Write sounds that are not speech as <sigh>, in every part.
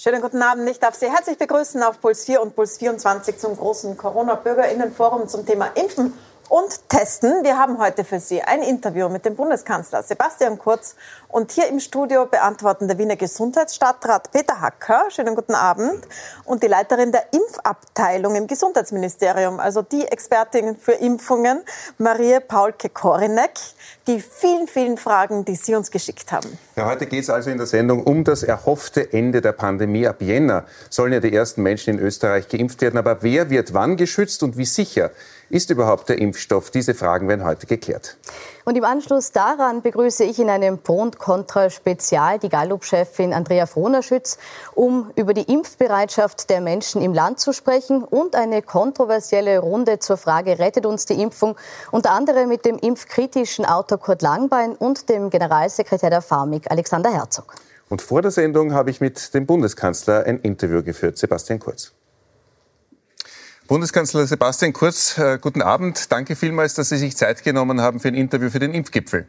Schönen guten Abend. Ich darf Sie herzlich begrüßen auf Puls 4 und Puls 24 zum großen Corona-BürgerInnen-Forum zum Thema Impfen und Testen. Wir haben heute für Sie ein Interview mit dem Bundeskanzler Sebastian Kurz und hier im Studio beantworten der Wiener Gesundheitsstadtrat Peter Hacker, schönen guten Abend, und die Leiterin der Impfabteilung im Gesundheitsministerium, also die Expertin für Impfungen, Marie Paulke Korinek, die vielen, vielen Fragen, die Sie uns geschickt haben. Ja, heute geht es also in der Sendung um das erhoffte Ende der Pandemie. Ab Jänner sollen ja die ersten Menschen in Österreich geimpft werden. Aber wer wird wann geschützt und wie sicher ist überhaupt der Impfstoff? Diese Fragen werden heute geklärt. Und im Anschluss daran begrüße ich in einem Pro und Contra Spezial die Gallup-Chefin Andrea Frohnerschütz, um über die Impfbereitschaft der Menschen im Land zu sprechen und eine kontroversielle Runde zur Frage, rettet uns die Impfung? Unter anderem mit dem impfkritischen Autor Kurt Langbein und dem Generalsekretär der Pharmik Alexander Herzog. Und vor der Sendung habe ich mit dem Bundeskanzler ein Interview geführt, Sebastian Kurz. Bundeskanzler Sebastian Kurz, äh, guten Abend. Danke vielmals, dass Sie sich Zeit genommen haben für ein Interview für den Impfgipfel.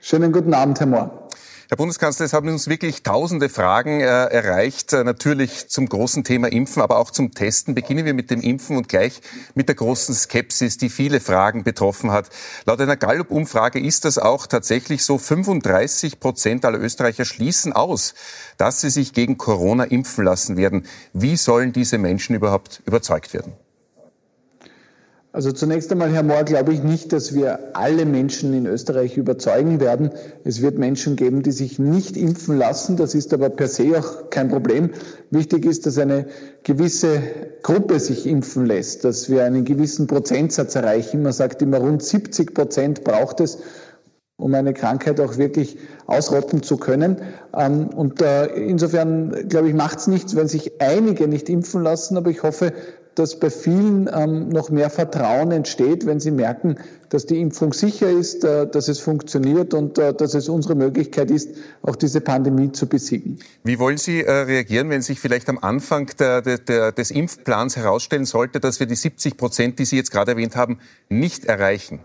Schönen guten Abend, Herr Mohr. Herr Bundeskanzler, es haben uns wirklich tausende Fragen äh, erreicht, äh, natürlich zum großen Thema Impfen, aber auch zum Testen. Beginnen wir mit dem Impfen und gleich mit der großen Skepsis, die viele Fragen betroffen hat. Laut einer Gallup-Umfrage ist das auch tatsächlich so. 35 Prozent aller Österreicher schließen aus, dass sie sich gegen Corona impfen lassen werden. Wie sollen diese Menschen überhaupt überzeugt werden? Also zunächst einmal, Herr Mohr, glaube ich nicht, dass wir alle Menschen in Österreich überzeugen werden. Es wird Menschen geben, die sich nicht impfen lassen. Das ist aber per se auch kein Problem. Wichtig ist, dass eine gewisse Gruppe sich impfen lässt, dass wir einen gewissen Prozentsatz erreichen. Man sagt immer, rund 70 Prozent braucht es, um eine Krankheit auch wirklich ausrotten zu können. Ähm, und äh, insofern, glaube ich, macht es nichts, wenn sich einige nicht impfen lassen. Aber ich hoffe, dass bei vielen ähm, noch mehr Vertrauen entsteht, wenn sie merken, dass die Impfung sicher ist, äh, dass es funktioniert und äh, dass es unsere Möglichkeit ist, auch diese Pandemie zu besiegen. Wie wollen Sie äh, reagieren, wenn sich vielleicht am Anfang der, der, des Impfplans herausstellen sollte, dass wir die 70 Prozent, die Sie jetzt gerade erwähnt haben, nicht erreichen?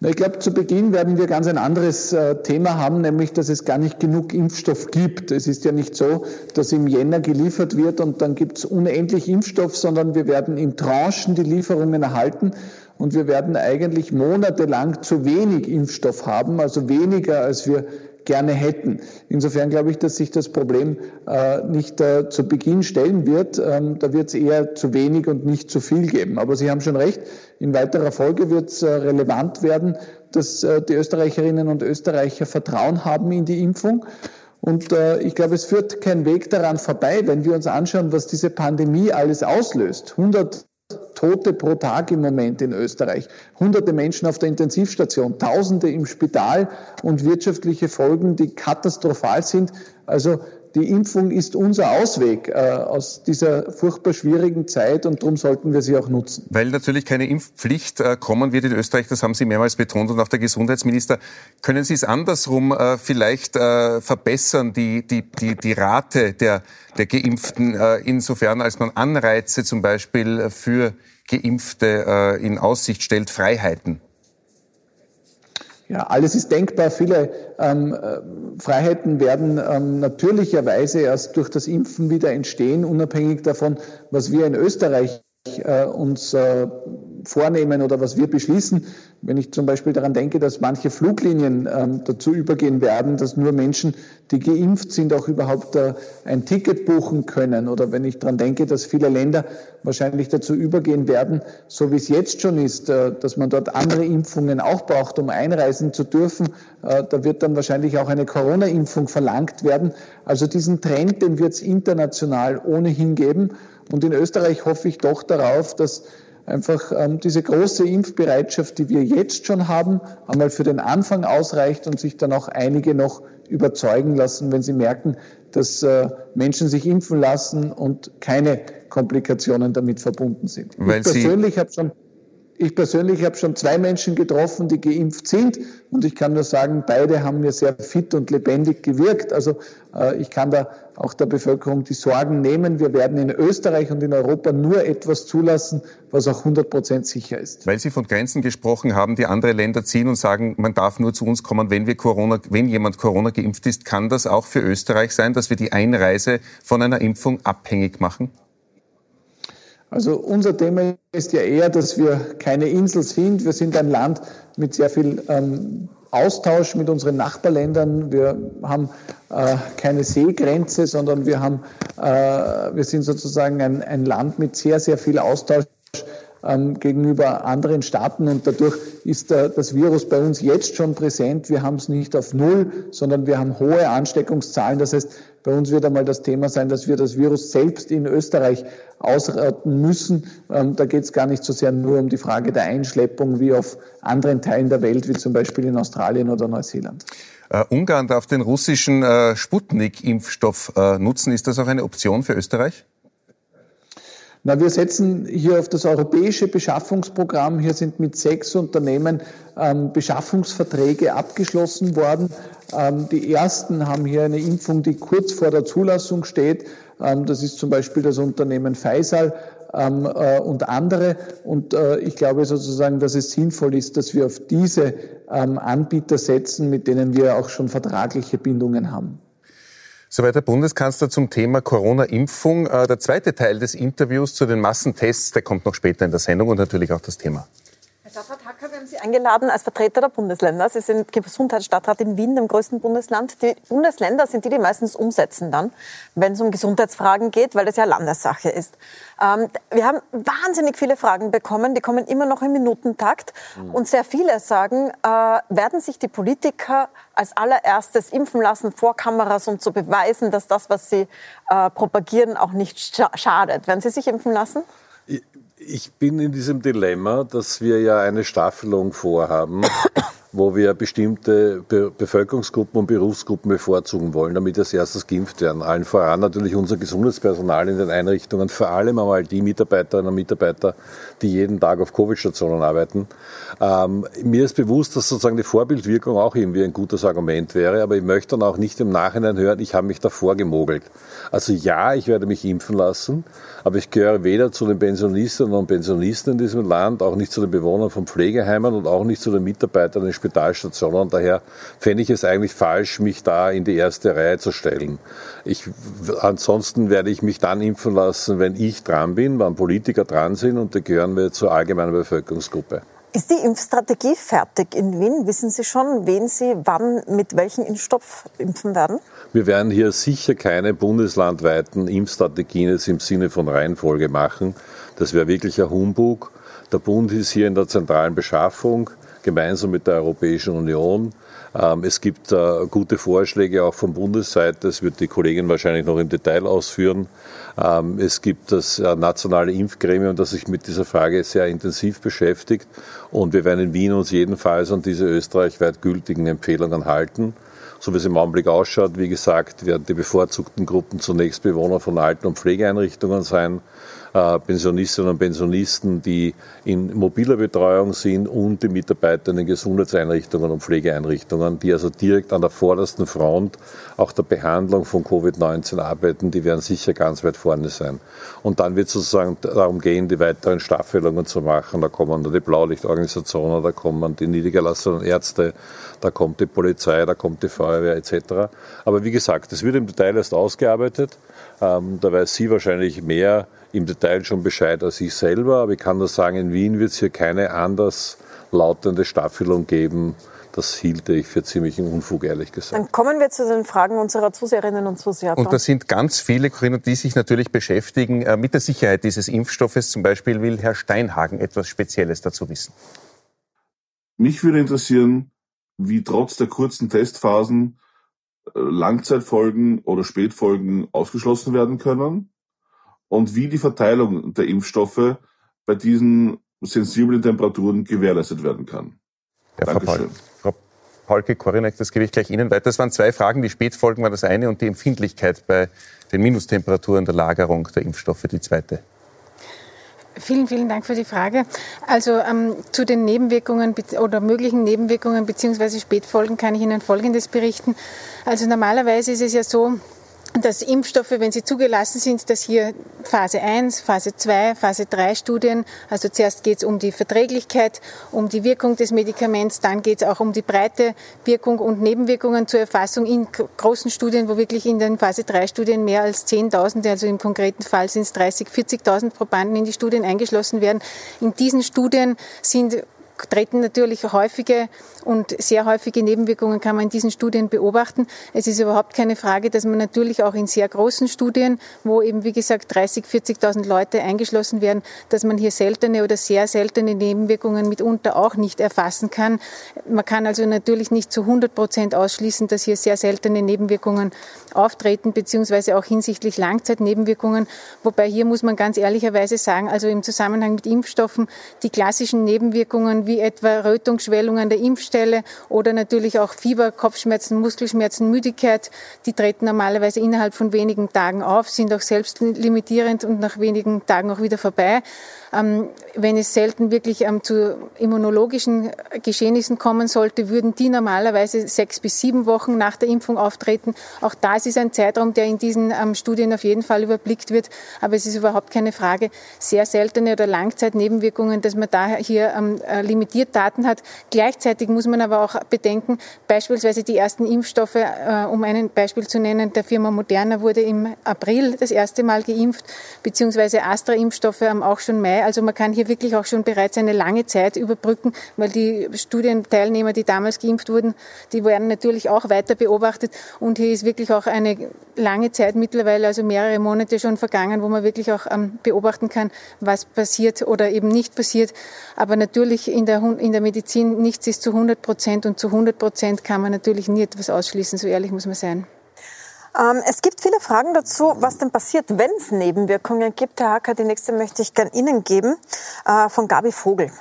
Ich glaube, zu Beginn werden wir ganz ein anderes äh, Thema haben, nämlich, dass es gar nicht genug Impfstoff gibt. Es ist ja nicht so, dass im Jänner geliefert wird und dann gibt es unendlich Impfstoff, sondern wir werden in Tranchen die Lieferungen erhalten und wir werden eigentlich monatelang zu wenig Impfstoff haben, also weniger, als wir gerne hätten. Insofern glaube ich, dass sich das Problem äh, nicht äh, zu Beginn stellen wird. Ähm, da wird es eher zu wenig und nicht zu viel geben. Aber Sie haben schon recht, in weiterer Folge wird es äh, relevant werden, dass äh, die Österreicherinnen und Österreicher Vertrauen haben in die Impfung. Und äh, ich glaube, es führt kein Weg daran vorbei, wenn wir uns anschauen, was diese Pandemie alles auslöst. 100 Tote pro Tag im Moment in Österreich, hunderte Menschen auf der Intensivstation, Tausende im Spital und wirtschaftliche Folgen, die katastrophal sind. Also die Impfung ist unser Ausweg äh, aus dieser furchtbar schwierigen Zeit und darum sollten wir sie auch nutzen. Weil natürlich keine Impfpflicht äh, kommen wird in Österreich, das haben Sie mehrmals betont und auch der Gesundheitsminister. Können Sie es andersrum äh, vielleicht äh, verbessern, die, die, die, die Rate der, der Geimpften, äh, insofern als man Anreize zum Beispiel für Geimpfte äh, in Aussicht stellt, Freiheiten? Ja, alles ist denkbar. Viele ähm, äh, Freiheiten werden ähm, natürlicherweise erst durch das Impfen wieder entstehen, unabhängig davon, was wir in Österreich äh, uns äh, vornehmen oder was wir beschließen. Wenn ich zum Beispiel daran denke, dass manche Fluglinien ähm, dazu übergehen werden, dass nur Menschen, die geimpft sind, auch überhaupt äh, ein Ticket buchen können. Oder wenn ich daran denke, dass viele Länder wahrscheinlich dazu übergehen werden, so wie es jetzt schon ist, äh, dass man dort andere Impfungen auch braucht, um einreisen zu dürfen. Äh, da wird dann wahrscheinlich auch eine Corona-Impfung verlangt werden. Also diesen Trend, den wird es international ohnehin geben. Und in Österreich hoffe ich doch darauf, dass einfach ähm, diese große Impfbereitschaft, die wir jetzt schon haben, einmal für den Anfang ausreicht und sich dann auch einige noch überzeugen lassen, wenn sie merken, dass äh, Menschen sich impfen lassen und keine Komplikationen damit verbunden sind. Weil ich persönlich habe schon ich persönlich habe schon zwei Menschen getroffen, die geimpft sind und ich kann nur sagen, beide haben mir sehr fit und lebendig gewirkt. Also äh, ich kann da auch der Bevölkerung die Sorgen nehmen. Wir werden in Österreich und in Europa nur etwas zulassen, was auch 100 Prozent sicher ist. Weil Sie von Grenzen gesprochen haben, die andere Länder ziehen und sagen, man darf nur zu uns kommen, wenn wir Corona, wenn jemand Corona geimpft ist, kann das auch für Österreich sein, dass wir die Einreise von einer Impfung abhängig machen? Also unser Thema ist ja eher, dass wir keine Insel sind. Wir sind ein Land mit sehr viel ähm, Austausch mit unseren Nachbarländern. Wir haben äh, keine Seegrenze, sondern wir haben, äh, wir sind sozusagen ein, ein Land mit sehr, sehr viel Austausch ähm, gegenüber anderen Staaten und dadurch ist äh, das Virus bei uns jetzt schon präsent. Wir haben es nicht auf Null, sondern wir haben hohe Ansteckungszahlen. Das heißt, bei uns wird einmal das Thema sein, dass wir das Virus selbst in Österreich ausrotten müssen. Ähm, da geht es gar nicht so sehr nur um die Frage der Einschleppung wie auf anderen Teilen der Welt, wie zum Beispiel in Australien oder Neuseeland. Uh, Ungarn darf den russischen uh, Sputnik-Impfstoff uh, nutzen. Ist das auch eine Option für Österreich? Na, wir setzen hier auf das europäische Beschaffungsprogramm. Hier sind mit sechs Unternehmen ähm, Beschaffungsverträge abgeschlossen worden. Ähm, die ersten haben hier eine Impfung, die kurz vor der Zulassung steht. Ähm, das ist zum Beispiel das Unternehmen Faisal ähm, äh, und andere. Und äh, ich glaube sozusagen, dass es sinnvoll ist, dass wir auf diese ähm, Anbieter setzen, mit denen wir auch schon vertragliche Bindungen haben. Soweit der Bundeskanzler zum Thema Corona-Impfung. Äh, der zweite Teil des Interviews zu den Massentests, der kommt noch später in der Sendung und natürlich auch das Thema. Herr Stadtrat Hacker, wir haben Sie eingeladen als Vertreter der Bundesländer. Sie sind Gesundheitsstadtrat in Wien, dem größten Bundesland. Die Bundesländer sind die, die meistens umsetzen dann, wenn es um Gesundheitsfragen geht, weil das ja Landessache ist. Ähm, wir haben wahnsinnig viele Fragen bekommen, die kommen immer noch im Minutentakt. Mhm. Und sehr viele sagen, äh, werden sich die Politiker als allererstes impfen lassen vor Kameras, um zu beweisen, dass das, was sie äh, propagieren, auch nicht schadet. Werden Sie sich impfen lassen? Ich bin in diesem Dilemma, dass wir ja eine Staffelung vorhaben, <coughs> wo wir bestimmte Be Bevölkerungsgruppen und Berufsgruppen bevorzugen wollen, damit als erstes geimpft werden. Allen voran natürlich unser Gesundheitspersonal in den Einrichtungen, vor allem einmal die Mitarbeiterinnen und Mitarbeiter, die jeden Tag auf Covid-Stationen arbeiten. Ähm, mir ist bewusst, dass sozusagen die Vorbildwirkung auch irgendwie ein gutes Argument wäre, aber ich möchte dann auch nicht im Nachhinein hören, ich habe mich davor gemogelt. Also ja, ich werde mich impfen lassen, aber ich gehöre weder zu den Pensionistinnen und Pensionisten in diesem Land, auch nicht zu den Bewohnern von Pflegeheimen und auch nicht zu den Mitarbeitern in Spitalstationen. Und daher fände ich es eigentlich falsch, mich da in die erste Reihe zu stellen. Ich, ansonsten werde ich mich dann impfen lassen, wenn ich dran bin, wenn Politiker dran sind und die gehören wir zur allgemeinen Bevölkerungsgruppe. Ist die Impfstrategie fertig in Wien? Wissen Sie schon, wen Sie wann mit welchem Impfstoff impfen werden? Wir werden hier sicher keine bundeslandweiten Impfstrategien jetzt im Sinne von Reihenfolge machen. Das wäre wirklich ein Humbug. Der Bund ist hier in der zentralen Beschaffung gemeinsam mit der Europäischen Union. Ähm, es gibt äh, gute Vorschläge auch von Bundesseite, das wird die Kollegin wahrscheinlich noch im Detail ausführen. Ähm, es gibt das äh, nationale Impfgremium, das sich mit dieser Frage sehr intensiv beschäftigt. Und wir werden in Wien uns jedenfalls an diese österreichweit gültigen Empfehlungen halten. So wie es im Augenblick ausschaut, wie gesagt, werden die bevorzugten Gruppen zunächst Bewohner von Alten- und Pflegeeinrichtungen sein. Äh, Pensionistinnen und Pensionisten, die in mobiler Betreuung sind und die Mitarbeiter in den Gesundheitseinrichtungen und Pflegeeinrichtungen, die also direkt an der vordersten Front auch der Behandlung von Covid-19 arbeiten, die werden sicher ganz weit vorne sein. Und dann wird es sozusagen darum gehen, die weiteren Staffelungen zu machen. Da kommen dann die Blaulichtorganisationen, da kommen die niedergelassenen Ärzte, da kommt die Polizei, da kommt die Feuerwehr etc. Aber wie gesagt, das wird im Detail erst ausgearbeitet. Ähm, da weiß sie wahrscheinlich mehr im Detail schon Bescheid als ich selber, aber ich kann nur sagen, in Wien wird es hier keine anders lautende Staffelung geben. Das hielte ich für ziemlichen Unfug, ehrlich gesagt. Dann kommen wir zu den Fragen unserer Zuseherinnen und Zuseher. Und da sind ganz viele, Corinna, die sich natürlich beschäftigen äh, mit der Sicherheit dieses Impfstoffes. Zum Beispiel will Herr Steinhagen etwas Spezielles dazu wissen. Mich würde interessieren, wie trotz der kurzen Testphasen äh, Langzeitfolgen oder Spätfolgen ausgeschlossen werden können und wie die Verteilung der Impfstoffe bei diesen sensiblen Temperaturen gewährleistet werden kann. Ja, Frau, Paul, Frau Paulke Korinek, das gebe ich gleich Ihnen weiter. Das waren zwei Fragen. Die Spätfolgen war das eine und die Empfindlichkeit bei den Minustemperaturen der Lagerung der Impfstoffe die zweite. Vielen, vielen Dank für die Frage. Also ähm, zu den Nebenwirkungen oder möglichen Nebenwirkungen bzw. Spätfolgen kann ich Ihnen Folgendes berichten. Also normalerweise ist es ja so, dass Impfstoffe, wenn sie zugelassen sind, dass hier Phase 1, Phase 2, Phase 3 Studien, also zuerst geht es um die Verträglichkeit, um die Wirkung des Medikaments, dann geht es auch um die breite Wirkung und Nebenwirkungen zur Erfassung in großen Studien, wo wirklich in den Phase 3 Studien mehr als 10.000, also im konkreten Fall sind es 30, 40.000 Probanden in die Studien eingeschlossen werden. In diesen Studien sind treten natürlich häufige und sehr häufige Nebenwirkungen kann man in diesen Studien beobachten. Es ist überhaupt keine Frage, dass man natürlich auch in sehr großen Studien, wo eben wie gesagt 30, 40.000 Leute eingeschlossen werden, dass man hier seltene oder sehr seltene Nebenwirkungen mitunter auch nicht erfassen kann. Man kann also natürlich nicht zu 100 Prozent ausschließen, dass hier sehr seltene Nebenwirkungen auftreten, beziehungsweise auch hinsichtlich Langzeitnebenwirkungen. Wobei hier muss man ganz ehrlicherweise sagen, also im Zusammenhang mit Impfstoffen, die klassischen Nebenwirkungen wie etwa Rötung, Schwellung an Impfstelle oder natürlich auch Fieber, Kopfschmerzen, Muskelschmerzen, Müdigkeit, die treten normalerweise innerhalb von wenigen Tagen auf, sind auch selbstlimitierend und nach wenigen Tagen auch wieder vorbei. Ähm, wenn es selten wirklich ähm, zu immunologischen Geschehnissen kommen sollte, würden die normalerweise sechs bis sieben Wochen nach der Impfung auftreten. Auch das ist ein Zeitraum, der in diesen ähm, Studien auf jeden Fall überblickt wird. Aber es ist überhaupt keine Frage, sehr seltene oder Langzeitnebenwirkungen, dass man da hier äh, limitiert Daten hat. Gleichzeitig muss man aber auch bedenken, beispielsweise die ersten Impfstoffe, äh, um ein Beispiel zu nennen, der Firma Moderna wurde im April das erste Mal geimpft, beziehungsweise Astra-Impfstoffe haben auch schon Mai also man kann hier wirklich auch schon bereits eine lange Zeit überbrücken, weil die Studienteilnehmer, die damals geimpft wurden, die werden natürlich auch weiter beobachtet. Und hier ist wirklich auch eine lange Zeit mittlerweile, also mehrere Monate schon vergangen, wo man wirklich auch ähm, beobachten kann, was passiert oder eben nicht passiert. Aber natürlich in der, in der Medizin nichts ist zu 100 Prozent und zu 100 Prozent kann man natürlich nie etwas ausschließen. So ehrlich muss man sein. Ähm, es gibt viele Fragen dazu, was denn passiert, wenn es Nebenwirkungen gibt. Herr Hacker, die nächste möchte ich gern Ihnen geben, äh, von Gabi Vogel.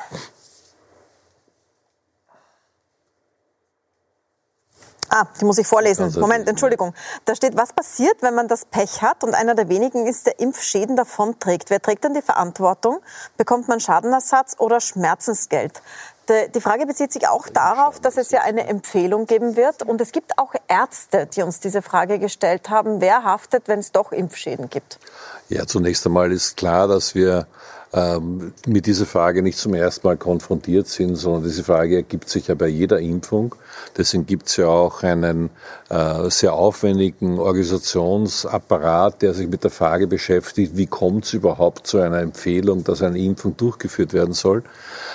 Ah, die muss ich vorlesen. Moment, Entschuldigung. Da steht, was passiert, wenn man das Pech hat und einer der wenigen ist, der Impfschäden davonträgt? Wer trägt dann die Verantwortung? Bekommt man Schadenersatz oder Schmerzensgeld? Die Frage bezieht sich auch darauf, dass es ja eine Empfehlung geben wird. Und es gibt auch Ärzte, die uns diese Frage gestellt haben, wer haftet, wenn es doch Impfschäden gibt? Ja, zunächst einmal ist klar, dass wir ähm, mit dieser Frage nicht zum ersten Mal konfrontiert sind, sondern diese Frage ergibt sich ja bei jeder Impfung. Deswegen gibt es ja auch einen äh, sehr aufwendigen Organisationsapparat, der sich mit der Frage beschäftigt, wie kommt es überhaupt zu einer Empfehlung, dass eine Impfung durchgeführt werden soll.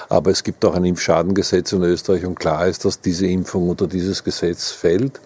Aber es gibt auch ein Impfschadengesetz in Österreich und klar ist, dass diese Impfung unter dieses Gesetz fällt.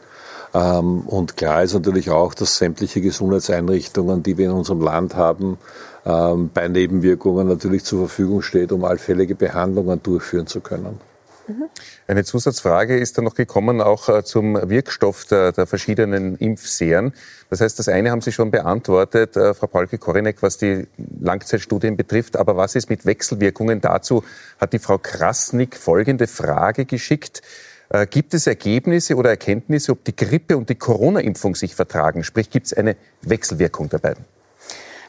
Ähm, und klar ist natürlich auch, dass sämtliche Gesundheitseinrichtungen, die wir in unserem Land haben, ähm, bei Nebenwirkungen natürlich zur Verfügung steht, um allfällige Behandlungen durchführen zu können. Mhm. Eine Zusatzfrage ist dann noch gekommen, auch äh, zum Wirkstoff der, der, verschiedenen Impfserien. Das heißt, das eine haben Sie schon beantwortet, äh, Frau Paulke-Korinek, was die Langzeitstudien betrifft. Aber was ist mit Wechselwirkungen? Dazu hat die Frau Krasnick folgende Frage geschickt. Äh, gibt es Ergebnisse oder Erkenntnisse, ob die Grippe und die Corona-Impfung sich vertragen? Sprich, gibt es eine Wechselwirkung der beiden?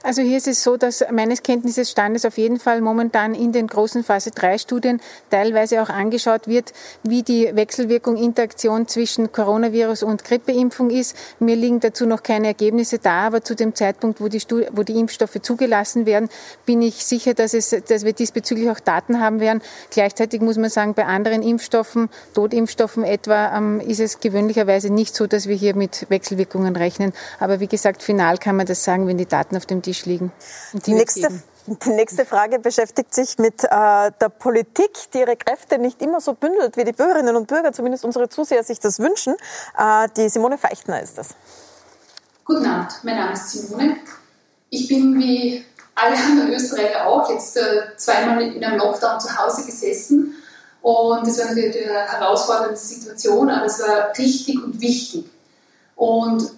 Also hier ist es so, dass meines Kenntnisses Standes auf jeden Fall momentan in den großen Phase 3 Studien teilweise auch angeschaut wird, wie die Wechselwirkung, Interaktion zwischen Coronavirus und Grippeimpfung ist. Mir liegen dazu noch keine Ergebnisse da, aber zu dem Zeitpunkt, wo die, Studi wo die Impfstoffe zugelassen werden, bin ich sicher, dass, es, dass wir diesbezüglich auch Daten haben werden. Gleichzeitig muss man sagen, bei anderen Impfstoffen, Totimpfstoffen etwa, ähm, ist es gewöhnlicherweise nicht so, dass wir hier mit Wechselwirkungen rechnen. Aber wie gesagt, final kann man das sagen, wenn die Daten auf dem Tisch liegen. Die nächste, <laughs> die nächste Frage beschäftigt sich mit äh, der Politik, die ihre Kräfte nicht immer so bündelt, wie die Bürgerinnen und Bürger, zumindest unsere Zuseher, sich das wünschen. Äh, die Simone Feichtner ist das. Guten Abend, mein Name ist Simone. Ich bin wie alle anderen Österreicher auch jetzt äh, zweimal in einem Lockdown zu Hause gesessen. Und es war natürlich eine herausfordernde Situation, aber es war richtig und wichtig. Und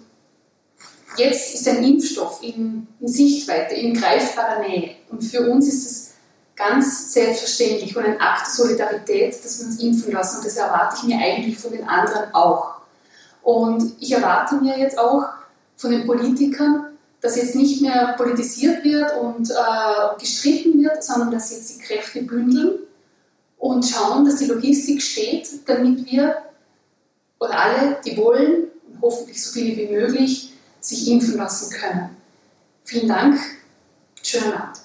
jetzt ist ein Impfstoff in, in Sichtweite, in greifbarer Nähe. Und für uns ist es ganz selbstverständlich und ein Akt der Solidarität, dass wir uns impfen lassen. Und das erwarte ich mir eigentlich von den anderen auch. Und ich erwarte mir jetzt auch von den Politikern, dass jetzt nicht mehr politisiert wird und äh, gestritten wird, sondern dass jetzt die Kräfte bündeln und schauen, dass die Logistik steht, damit wir oder alle, die wollen, und hoffentlich so viele wie möglich, sich impfen lassen können. Vielen Dank. Schönen Abend.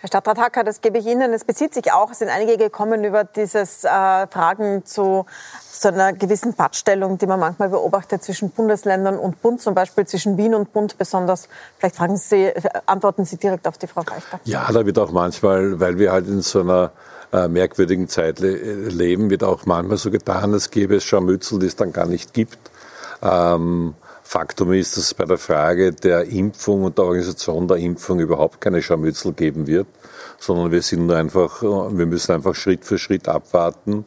Herr Stadtrat Hacker, das gebe ich Ihnen. Es bezieht sich auch, es sind einige gekommen über dieses äh, Fragen zu so einer gewissen Pattstellung, die man manchmal beobachtet zwischen Bundesländern und Bund, zum Beispiel zwischen Wien und Bund besonders. Vielleicht fragen Sie, antworten Sie direkt auf die Frau Reichter. Ja, da wird auch manchmal, weil wir halt in so einer äh, merkwürdigen Zeit le leben, wird auch manchmal so getan, als gäbe es Scharmützel, die es dann gar nicht gibt. Ähm, Faktum ist, dass es bei der Frage der Impfung und der Organisation der Impfung überhaupt keine Scharmützel geben wird, sondern wir sind einfach, wir müssen einfach Schritt für Schritt abwarten.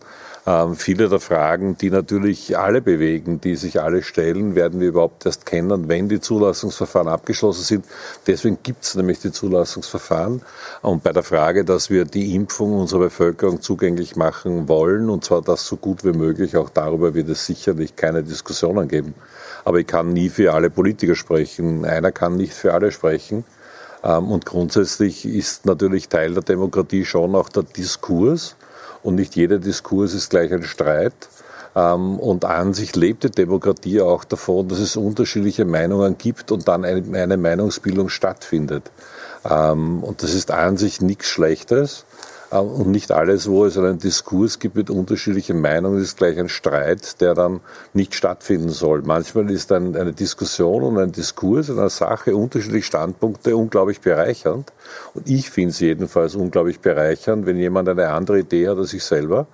Ähm, viele der Fragen, die natürlich alle bewegen, die sich alle stellen, werden wir überhaupt erst kennen, wenn die Zulassungsverfahren abgeschlossen sind. Deswegen gibt es nämlich die Zulassungsverfahren. Und bei der Frage, dass wir die Impfung unserer Bevölkerung zugänglich machen wollen, und zwar das so gut wie möglich, auch darüber wird es sicherlich keine Diskussionen geben. Aber ich kann nie für alle Politiker sprechen. Einer kann nicht für alle sprechen. Ähm, und grundsätzlich ist natürlich Teil der Demokratie schon auch der Diskurs. Und nicht jeder Diskurs ist gleich ein Streit. Ähm, und an sich lebt die Demokratie auch davon, dass es unterschiedliche Meinungen gibt und dann eine Meinungsbildung stattfindet. Ähm, und das ist an sich nichts Schlechtes. Äh, und nicht alles, wo es einen Diskurs gibt mit unterschiedlichen Meinungen, ist gleich ein Streit, der dann nicht stattfinden soll. Manchmal ist ein, eine Diskussion und ein Diskurs in einer Sache unterschiedliche Standpunkte unglaublich bereichernd. Und ich finde es jedenfalls unglaublich bereichernd, wenn jemand eine andere Idee hat als ich selber.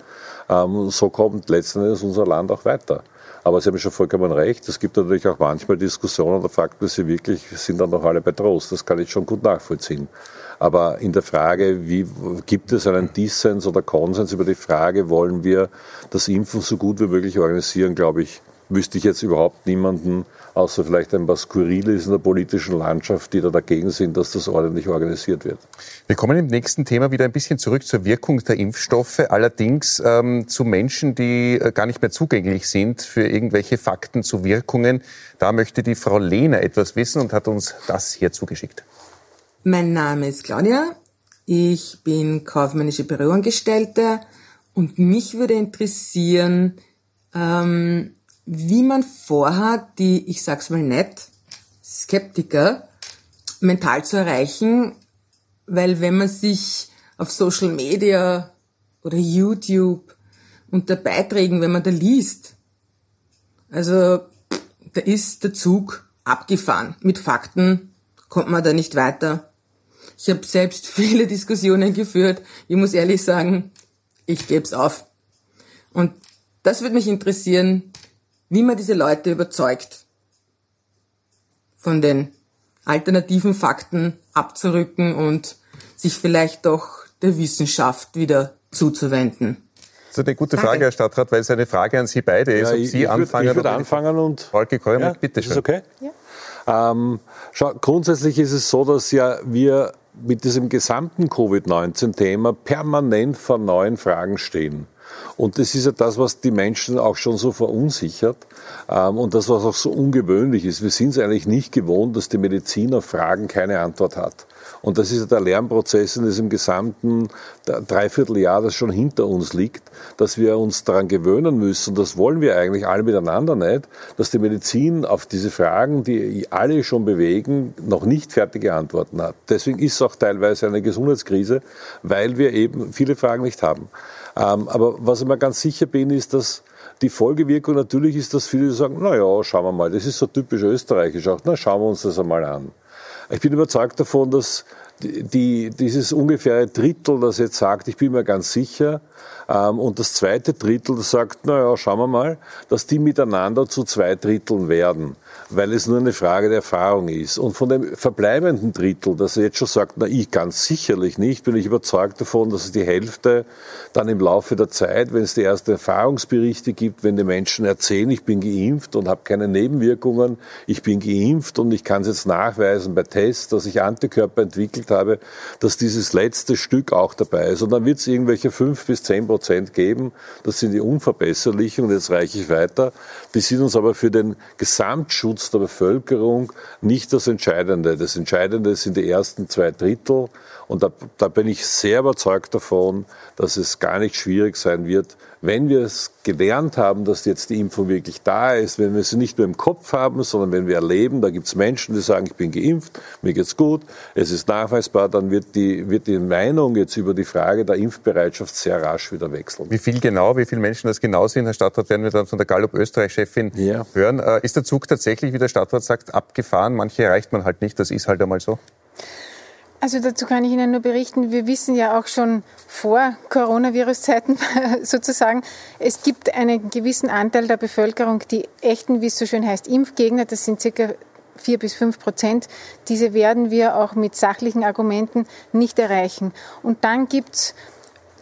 Ähm, so kommt letztendlich unser Land auch weiter. Aber Sie haben schon vollkommen recht. Es gibt natürlich auch manchmal Diskussionen, da fragt man sich wirklich, sind dann noch alle bei Trost? Das kann ich schon gut nachvollziehen. Aber in der Frage, wie gibt es einen Dissens oder Konsens über die Frage, wollen wir das Impfen so gut wie möglich organisieren, glaube ich, wüsste ich jetzt überhaupt niemanden, außer vielleicht ein paar Skurriles in der politischen Landschaft, die da dagegen sind, dass das ordentlich organisiert wird. Wir kommen im nächsten Thema wieder ein bisschen zurück zur Wirkung der Impfstoffe, allerdings ähm, zu Menschen, die äh, gar nicht mehr zugänglich sind für irgendwelche Fakten zu Wirkungen. Da möchte die Frau Lehner etwas wissen und hat uns das hier zugeschickt. Mein Name ist Claudia. Ich bin kaufmännische Büroangestellte und mich würde interessieren, ähm, wie man vorhat, die, ich sag's mal nett, Skeptiker mental zu erreichen, weil wenn man sich auf Social Media oder YouTube unter Beiträgen, wenn man da liest, also da ist der Zug abgefahren. Mit Fakten kommt man da nicht weiter. Ich habe selbst <laughs> viele Diskussionen geführt. Ich muss ehrlich sagen, ich gebe es auf. Und das würde mich interessieren, wie man diese Leute überzeugt, von den alternativen Fakten abzurücken und sich vielleicht doch der Wissenschaft wieder zuzuwenden. Das ist eine gute Frage, Danke. Herr Stadtrat, weil es eine Frage an Sie beide ist. Ja, ob Sie ich anfangen würd, ich würde anfangen und Volke Kolm, ja, bitte schön. Ist okay? Ja. Ähm, schau, grundsätzlich ist es so, dass ja wir mit diesem gesamten Covid-19-Thema permanent vor neuen Fragen stehen. Und das ist ja das, was die Menschen auch schon so verunsichert ähm, und das, was auch so ungewöhnlich ist. Wir sind es eigentlich nicht gewohnt, dass die Medizin auf Fragen keine Antwort hat. Und das ist der Lernprozess in diesem gesamten Dreivierteljahr, das schon hinter uns liegt, dass wir uns daran gewöhnen müssen, das wollen wir eigentlich alle miteinander nicht, dass die Medizin auf diese Fragen, die alle schon bewegen, noch nicht fertige Antworten hat. Deswegen ist es auch teilweise eine Gesundheitskrise, weil wir eben viele Fragen nicht haben. Ähm, aber was ich mir ganz sicher bin, ist, dass die Folgewirkung natürlich ist, dass viele sagen, na ja, schauen wir mal, das ist so typisch österreichisch auch, na schauen wir uns das einmal an. Ich bin überzeugt davon, dass die, dieses ungefähre Drittel, das jetzt sagt, ich bin mir ganz sicher, ähm, und das zweite Drittel, das sagt, naja, schauen wir mal, dass die miteinander zu zwei Dritteln werden, weil es nur eine Frage der Erfahrung ist. Und von dem verbleibenden Drittel, das jetzt schon sagt, na, ich ganz sicherlich nicht, bin ich überzeugt davon, dass es die Hälfte dann im Laufe der Zeit, wenn es die ersten Erfahrungsberichte gibt, wenn die Menschen erzählen, ich bin geimpft und habe keine Nebenwirkungen, ich bin geimpft und ich kann es jetzt nachweisen bei Tests, dass ich Antikörper entwickelt habe, dass dieses letzte Stück auch dabei ist. Und dann wird es irgendwelche fünf bis zehn Prozent geben. Das sind die unverbesserlichen. Und jetzt reiche ich weiter. Die sind uns aber für den Gesamtschutz der Bevölkerung nicht das Entscheidende. Das Entscheidende sind die ersten zwei Drittel. Und da, da bin ich sehr überzeugt davon, dass es gar nicht schwierig sein wird, wenn wir es gelernt haben, dass jetzt die Impfung wirklich da ist, wenn wir sie nicht nur im Kopf haben, sondern wenn wir erleben, da gibt es Menschen, die sagen, ich bin geimpft, mir geht's gut, es ist nachweisbar, dann wird die, wird die Meinung jetzt über die Frage der Impfbereitschaft sehr rasch wieder wechseln. Wie viel genau, wie viele Menschen das genau sind, Herr Stadtrat, werden wir dann von der Gallup Österreich-Chefin ja. hören. Äh, ist der Zug tatsächlich, wie der Stadtrat sagt, abgefahren? Manche erreicht man halt nicht, das ist halt einmal so. Also dazu kann ich Ihnen nur berichten, wir wissen ja auch schon vor Coronavirus-Zeiten <laughs> sozusagen, es gibt einen gewissen Anteil der Bevölkerung, die echten, wie es so schön heißt, Impfgegner, das sind circa vier bis fünf Prozent. Diese werden wir auch mit sachlichen Argumenten nicht erreichen. Und dann gibt's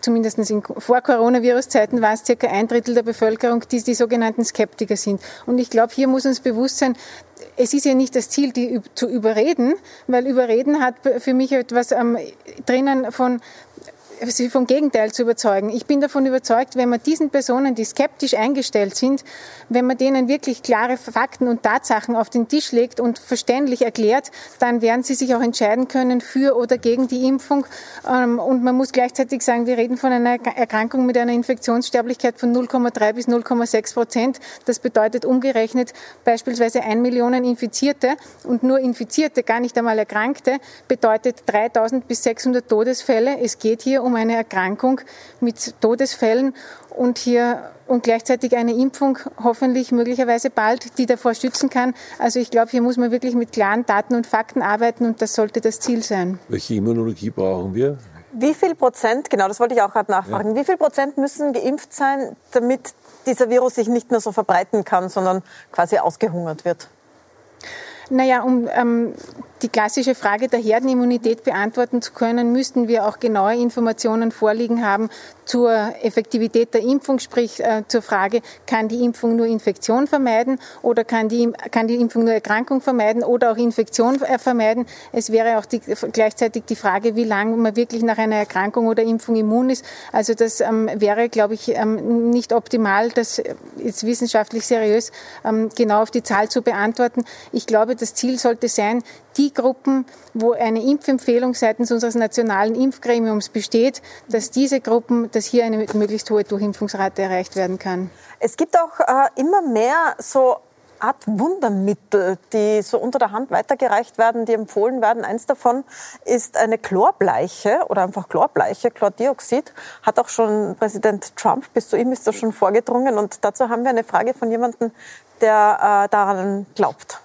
zumindest in, vor Coronavirus-Zeiten war es circa ein Drittel der Bevölkerung, die die sogenannten Skeptiker sind. Und ich glaube, hier muss uns bewusst sein, es ist ja nicht das Ziel, die zu überreden, weil überreden hat für mich etwas ähm, drinnen von sie vom Gegenteil zu überzeugen. Ich bin davon überzeugt, wenn man diesen Personen, die skeptisch eingestellt sind, wenn man denen wirklich klare Fakten und Tatsachen auf den Tisch legt und verständlich erklärt, dann werden sie sich auch entscheiden können für oder gegen die Impfung. Ähm, und man muss gleichzeitig sagen, wir reden von einer Erkrankung mit einer Infektionssterblichkeit von 0,3 bis 0,6 Prozent. Das bedeutet umgerechnet beispielsweise 1 Millionen Infizierte und nur Infizierte, gar nicht einmal Erkrankte, bedeutet 3000 bis 600 Todesfälle. Es geht hier um eine Erkrankung mit Todesfällen und hier und gleichzeitig eine Impfung hoffentlich möglicherweise bald, die davor schützen kann. Also ich glaube, hier muss man wirklich mit klaren Daten und Fakten arbeiten und das sollte das Ziel sein. Welche Immunologie brauchen wir? Wie viel Prozent, genau, das wollte ich auch gerade nachfragen, ja. wie viel Prozent müssen geimpft sein, damit dieser Virus sich nicht nur so verbreiten kann, sondern quasi ausgehungert wird? Naja, um ähm, die klassische Frage der Herdenimmunität beantworten zu können, müssten wir auch genaue Informationen vorliegen haben zur Effektivität der Impfung, sprich äh, zur Frage, kann die Impfung nur Infektion vermeiden oder kann die, kann die Impfung nur Erkrankung vermeiden oder auch Infektion äh, vermeiden. Es wäre auch die, gleichzeitig die Frage, wie lange man wirklich nach einer Erkrankung oder Impfung immun ist. Also das ähm, wäre, glaube ich, ähm, nicht optimal, das jetzt wissenschaftlich seriös ähm, genau auf die Zahl zu beantworten. Ich glaube, das Ziel sollte sein, die Gruppen, wo eine Impfempfehlung seitens unseres nationalen Impfgremiums besteht, dass diese Gruppen, dass hier eine möglichst hohe Durchimpfungsrate erreicht werden kann. Es gibt auch äh, immer mehr so Art Wundermittel, die so unter der Hand weitergereicht werden, die empfohlen werden. Eins davon ist eine Chlorbleiche oder einfach Chlorbleiche, Chlordioxid. Hat auch schon Präsident Trump, bis zu ihm ist das schon vorgedrungen. Und dazu haben wir eine Frage von jemandem, der äh, daran glaubt.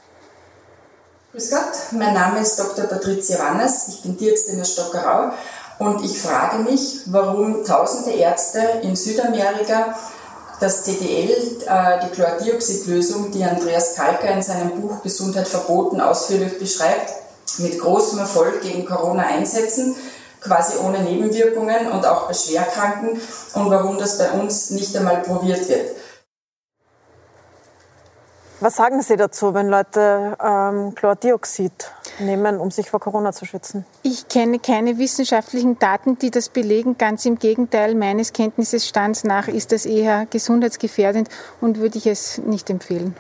Grüß Gott, mein Name ist Dr. Patricia Wannes, ich bin Tierärztin der Stockerau und ich frage mich, warum tausende Ärzte in Südamerika das CDL, äh, die Chlordioxidlösung, die Andreas Kalker in seinem Buch Gesundheit verboten ausführlich beschreibt, mit großem Erfolg gegen Corona einsetzen, quasi ohne Nebenwirkungen und auch bei Schwerkranken und warum das bei uns nicht einmal probiert wird. Was sagen Sie dazu, wenn Leute ähm, Chlordioxid nehmen, um sich vor Corona zu schützen? Ich kenne keine wissenschaftlichen Daten, die das belegen. Ganz im Gegenteil, meines Kenntnisstands nach ist das eher gesundheitsgefährdend und würde ich es nicht empfehlen.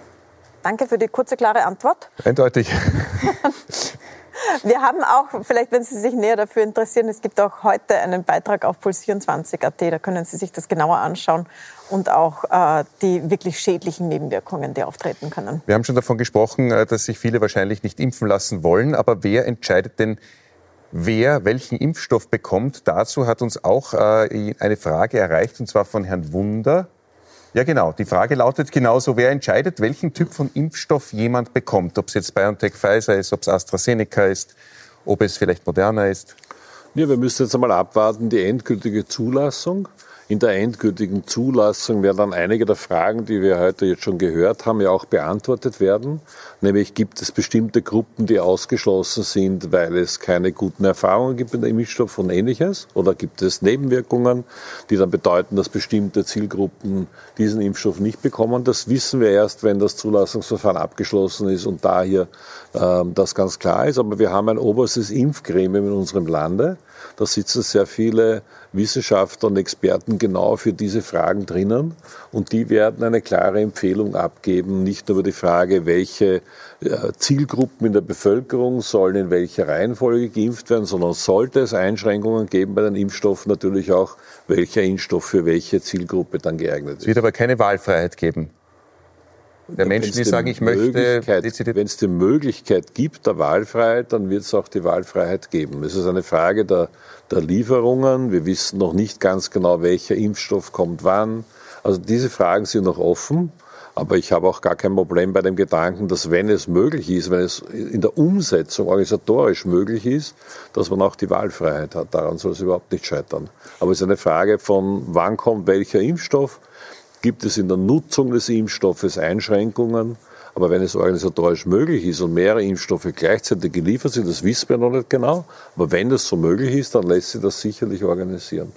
Danke für die kurze, klare Antwort. Eindeutig. <laughs> Wir haben auch, vielleicht wenn Sie sich näher dafür interessieren, es gibt auch heute einen Beitrag auf puls24.at, da können Sie sich das genauer anschauen und auch äh, die wirklich schädlichen Nebenwirkungen, die auftreten können. Wir haben schon davon gesprochen, äh, dass sich viele wahrscheinlich nicht impfen lassen wollen, aber wer entscheidet denn, wer welchen Impfstoff bekommt? Dazu hat uns auch äh, eine Frage erreicht, und zwar von Herrn Wunder. Ja, genau. Die Frage lautet genauso, wer entscheidet, welchen Typ von Impfstoff jemand bekommt? Ob es jetzt BioNTech Pfizer ist, ob es AstraZeneca ist, ob es vielleicht Moderna ist? Ja, wir müssen jetzt einmal abwarten, die endgültige Zulassung. In der endgültigen Zulassung werden dann einige der Fragen, die wir heute jetzt schon gehört haben, ja auch beantwortet werden. Nämlich gibt es bestimmte Gruppen, die ausgeschlossen sind, weil es keine guten Erfahrungen gibt mit dem Impfstoff und ähnliches? Oder gibt es Nebenwirkungen, die dann bedeuten, dass bestimmte Zielgruppen diesen Impfstoff nicht bekommen? Das wissen wir erst, wenn das Zulassungsverfahren abgeschlossen ist und da hier äh, das ganz klar ist. Aber wir haben ein oberstes Impfgremium in unserem Lande. Da sitzen sehr viele Wissenschaftler und Experten genau für diese Fragen drinnen. Und die werden eine klare Empfehlung abgeben, nicht nur über die Frage, welche äh, Zielgruppen in der Bevölkerung sollen in welcher Reihenfolge geimpft werden, sondern sollte es Einschränkungen geben bei den Impfstoffen, natürlich auch, welcher Impfstoff für welche Zielgruppe dann geeignet ist. Es wird aber keine Wahlfreiheit geben der Menschen, die sagen, ich möchte. Wenn es die Möglichkeit gibt der Wahlfreiheit, dann wird es auch die Wahlfreiheit geben. Es ist eine Frage der, der Lieferungen. Wir wissen noch nicht ganz genau, welcher Impfstoff kommt wann. Also diese Fragen sind noch offen. Aber ich habe auch gar kein Problem bei dem Gedanken, dass wenn es möglich ist, wenn es in der Umsetzung organisatorisch möglich ist, dass man auch die Wahlfreiheit hat. Daran soll es überhaupt nicht scheitern. Aber es ist eine Frage von, wann kommt welcher Impfstoff gibt es in der Nutzung des Impfstoffes Einschränkungen. Aber wenn es organisatorisch möglich ist und mehrere Impfstoffe gleichzeitig geliefert sind, das wissen wir noch nicht genau. Aber wenn das so möglich ist, dann lässt sich das sicherlich organisieren.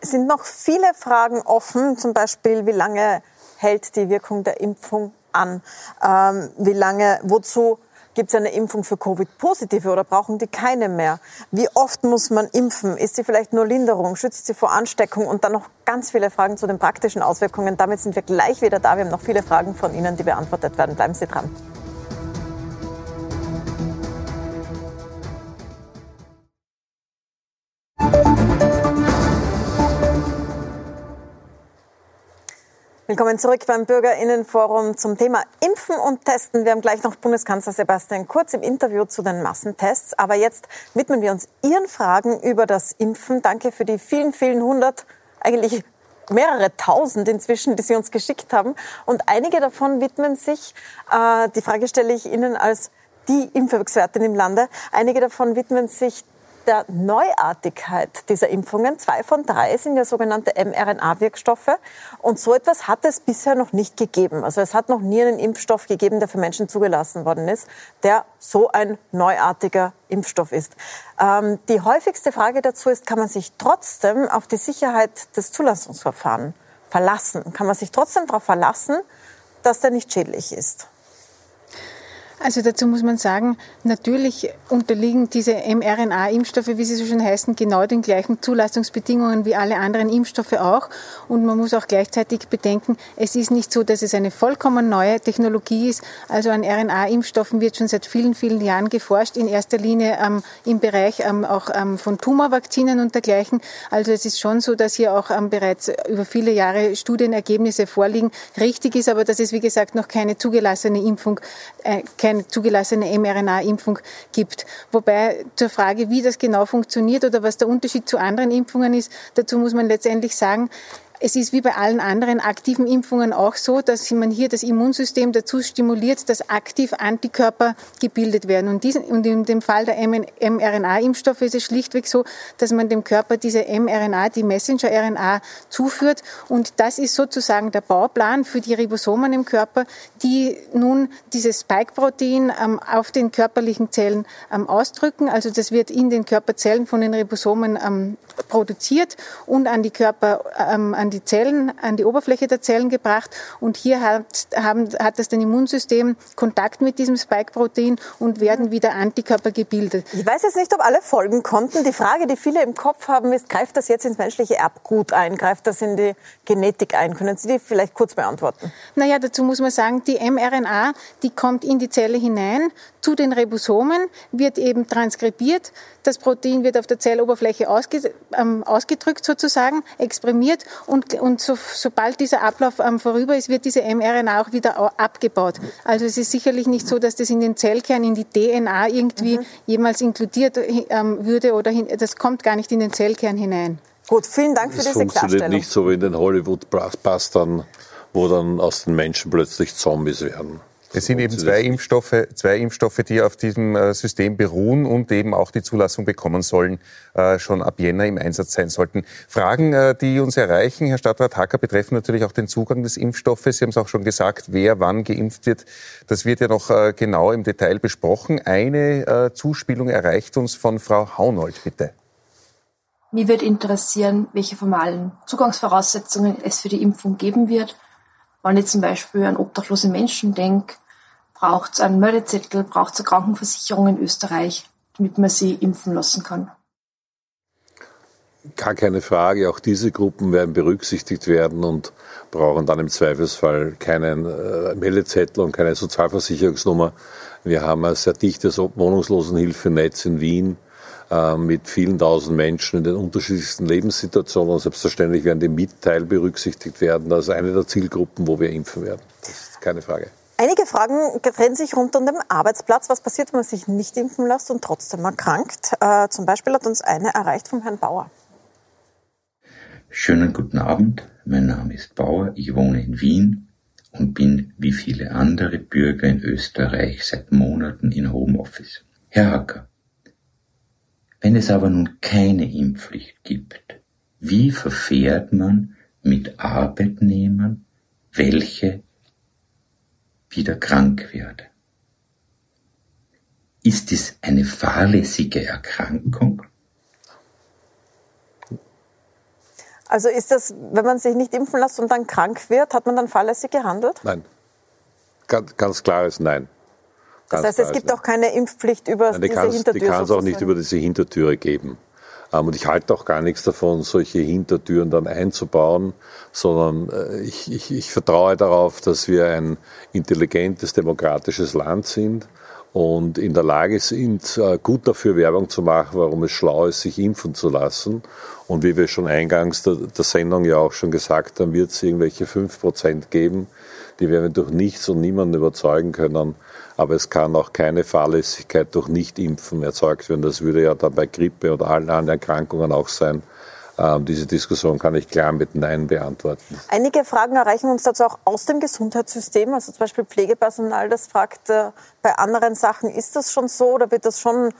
Es sind noch viele Fragen offen, zum Beispiel, wie lange hält die Wirkung der Impfung an? Ähm, wie lange, wozu Gibt es eine Impfung für Covid-Positive oder brauchen die keine mehr? Wie oft muss man impfen? Ist sie vielleicht nur Linderung? Schützt sie vor Ansteckung? Und dann noch ganz viele Fragen zu den praktischen Auswirkungen. Damit sind wir gleich wieder da. Wir haben noch viele Fragen von Ihnen, die beantwortet werden. Bleiben Sie dran. Willkommen zurück beim Bürgerinnenforum zum Thema Impfen und Testen. Wir haben gleich noch Bundeskanzler Sebastian Kurz im Interview zu den Massentests. Aber jetzt widmen wir uns Ihren Fragen über das Impfen. Danke für die vielen, vielen hundert, eigentlich mehrere tausend inzwischen, die Sie uns geschickt haben. Und einige davon widmen sich, äh, die Frage stelle ich Ihnen als die Impfexpertin im Lande, einige davon widmen sich der Neuartigkeit dieser Impfungen. Zwei von drei sind ja sogenannte mRNA-Wirkstoffe. Und so etwas hat es bisher noch nicht gegeben. Also es hat noch nie einen Impfstoff gegeben, der für Menschen zugelassen worden ist, der so ein neuartiger Impfstoff ist. Ähm, die häufigste Frage dazu ist, kann man sich trotzdem auf die Sicherheit des Zulassungsverfahrens verlassen? Kann man sich trotzdem darauf verlassen, dass der nicht schädlich ist? Also dazu muss man sagen, natürlich unterliegen diese mRNA-Impfstoffe, wie sie so schön heißen, genau den gleichen Zulassungsbedingungen wie alle anderen Impfstoffe auch. Und man muss auch gleichzeitig bedenken, es ist nicht so, dass es eine vollkommen neue Technologie ist. Also an RNA-Impfstoffen wird schon seit vielen, vielen Jahren geforscht, in erster Linie ähm, im Bereich ähm, auch ähm, von Tumorvakzinen und dergleichen. Also es ist schon so, dass hier auch ähm, bereits über viele Jahre Studienergebnisse vorliegen. Richtig ist aber, dass es, wie gesagt, noch keine zugelassene Impfung, äh, keine keine zugelassene mRNA-Impfung gibt. Wobei zur Frage, wie das genau funktioniert oder was der Unterschied zu anderen Impfungen ist, dazu muss man letztendlich sagen, es ist wie bei allen anderen aktiven Impfungen auch so, dass man hier das Immunsystem dazu stimuliert, dass aktiv Antikörper gebildet werden. Und, diesen, und in dem Fall der mRNA-Impfstoffe ist es schlichtweg so, dass man dem Körper diese mRNA, die Messenger-RNA, zuführt. Und das ist sozusagen der Bauplan für die Ribosomen im Körper, die nun dieses Spike-Protein ähm, auf den körperlichen Zellen ähm, ausdrücken. Also das wird in den Körperzellen von den Ribosomen ähm, produziert und an die Körper, ähm, an die Zellen, an die Oberfläche der Zellen gebracht. Und hier hat, haben, hat das Immunsystem Kontakt mit diesem Spike-Protein und werden wieder Antikörper gebildet. Ich weiß jetzt nicht, ob alle folgen konnten. Die Frage, die viele im Kopf haben, ist, greift das jetzt ins menschliche Erbgut ein? Greift das in die Genetik ein? Können Sie die vielleicht kurz beantworten? Naja, dazu muss man sagen, die mRNA, die kommt in die Zelle hinein, zu den Ribosomen, wird eben transkribiert. Das Protein wird auf der Zelloberfläche ausge, ähm, ausgedrückt sozusagen, exprimiert und, und so, sobald dieser Ablauf ähm, vorüber ist, wird diese mRNA auch wieder abgebaut. Also es ist sicherlich nicht so, dass das in den Zellkern, in die DNA irgendwie mhm. jemals inkludiert ähm, würde oder hin, das kommt gar nicht in den Zellkern hinein. Gut, vielen Dank für das diese Klarstellung. funktioniert nicht so wie in den Hollywood-Bustern, wo dann aus den Menschen plötzlich Zombies werden. Es sind eben zwei Impfstoffe, zwei Impfstoffe, die auf diesem äh, System beruhen und eben auch die Zulassung bekommen sollen, äh, schon ab Jänner im Einsatz sein sollten. Fragen, äh, die uns erreichen, Herr Stadtrat Hacker, betreffen natürlich auch den Zugang des Impfstoffes. Sie haben es auch schon gesagt, wer wann geimpft wird. Das wird ja noch genau im Detail besprochen. Eine Zuspielung erreicht uns von Frau Haunold, bitte. Mir wird interessieren, welche formalen Zugangsvoraussetzungen es für die Impfung geben wird. Wenn ich zum Beispiel an obdachlose Menschen denke, braucht es einen Meldezettel, braucht es eine Krankenversicherung in Österreich, damit man sie impfen lassen kann. Gar keine Frage. Auch diese Gruppen werden berücksichtigt werden und brauchen dann im Zweifelsfall keinen äh, Meldezettel und keine Sozialversicherungsnummer. Wir haben ein sehr dichtes Wohnungslosenhilfenetz in Wien äh, mit vielen tausend Menschen in den unterschiedlichsten Lebenssituationen. Und selbstverständlich werden die Mitteil berücksichtigt werden. Das ist eine der Zielgruppen, wo wir impfen werden. Das ist keine Frage. Einige Fragen drehen sich rund um den Arbeitsplatz. Was passiert, wenn man sich nicht impfen lässt und trotzdem erkrankt? Äh, zum Beispiel hat uns eine erreicht vom Herrn Bauer. Schönen guten Abend. Mein Name ist Bauer. Ich wohne in Wien und bin wie viele andere Bürger in Österreich seit Monaten in Homeoffice. Herr Hacker, wenn es aber nun keine Impfpflicht gibt, wie verfährt man mit Arbeitnehmern, welche wieder krank werde. Ist es eine fahrlässige Erkrankung? Also ist das, wenn man sich nicht impfen lässt und dann krank wird, hat man dann fahrlässig gehandelt? Nein. Ganz, ganz klares Nein. Ganz das heißt, es gibt auch keine Impfpflicht über Nein, die diese Hintertür. Die kann es auch nicht über diese Hintertüre geben. Ähm, und ich halte auch gar nichts davon, solche Hintertüren dann einzubauen, sondern äh, ich, ich, ich vertraue darauf, dass wir ein intelligentes, demokratisches Land sind und in der Lage sind, äh, gut dafür Werbung zu machen, warum es schlau ist, sich impfen zu lassen. Und wie wir schon eingangs der, Sendung ja auch schon gesagt haben, wird es irgendwelche 5% geben, die werden durch nichts und niemanden überzeugen können, aber es kann auch keine Fahrlässigkeit durch Nichtimpfen erzeugt werden. Das würde ja dann bei Grippe oder allen anderen Erkrankungen auch sein. Ähm, diese Diskussion kann ich klar mit Nein beantworten. Einige Fragen erreichen uns dazu auch aus dem Gesundheitssystem. Also zum Beispiel Pflegepersonal, das fragt äh, bei anderen Sachen, ist das schon so oder wird das schon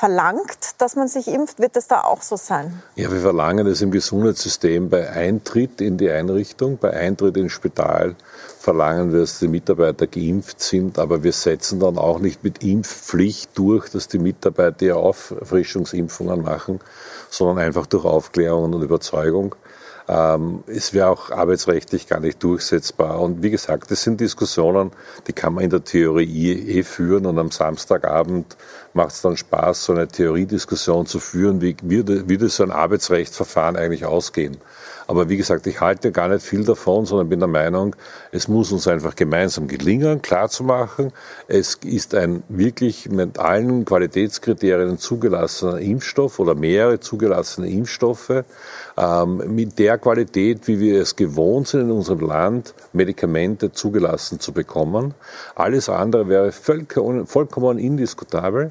verlangt, dass man sich impft? Wird es da auch so sein? Ja, wir verlangen es im Gesundheitssystem bei Eintritt in die Einrichtung, bei Eintritt ins Spital verlangen wir, dass die Mitarbeiter geimpft sind, aber wir setzen dann auch nicht mit Impfpflicht durch, dass die Mitarbeiter ja Auffrischungsimpfungen machen, sondern einfach durch Aufklärung und Überzeugung. Ähm, es wäre auch arbeitsrechtlich gar nicht durchsetzbar. Und wie gesagt, das sind Diskussionen, die kann man in der Theorie eh führen. Und am Samstagabend macht es dann Spaß, so eine Theoriediskussion zu führen, wie würde, würde so ein Arbeitsrechtsverfahren eigentlich ausgehen. Aber wie gesagt, ich halte gar nicht viel davon, sondern bin der Meinung, es muss uns einfach gemeinsam gelingen, klarzumachen, es ist ein wirklich mit allen Qualitätskriterien zugelassener Impfstoff oder mehrere zugelassene Impfstoffe ähm, mit der Qualität, wie wir es gewohnt sind in unserem Land, Medikamente zugelassen zu bekommen. Alles andere wäre vollkommen indiskutabel.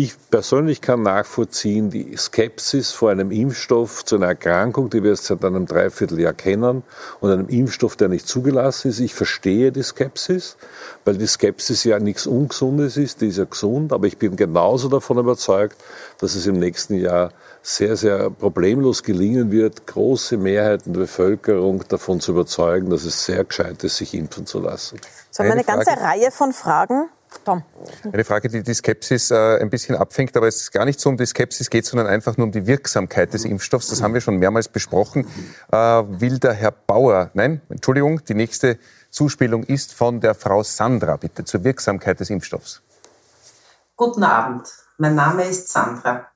Ich persönlich kann nachvollziehen die Skepsis vor einem Impfstoff zu einer Erkrankung, die wir jetzt seit einem Dreivierteljahr kennen, und einem Impfstoff, der nicht zugelassen ist. Ich verstehe die Skepsis, weil die Skepsis ja nichts Ungesundes ist, die ist ja gesund, aber ich bin genauso davon überzeugt, dass es im nächsten Jahr sehr, sehr problemlos gelingen wird, große Mehrheiten der Bevölkerung davon zu überzeugen, dass es sehr gescheit ist, sich impfen zu lassen. So, eine, eine ganze Reihe von Fragen Tom. Eine Frage, die die Skepsis äh, ein bisschen abfängt, aber es ist gar nicht so um die Skepsis geht, sondern einfach nur um die Wirksamkeit des Impfstoffs. Das haben wir schon mehrmals besprochen. Äh, will der Herr Bauer, nein, Entschuldigung, die nächste Zuspielung ist von der Frau Sandra, bitte, zur Wirksamkeit des Impfstoffs. Guten Abend, mein Name ist Sandra.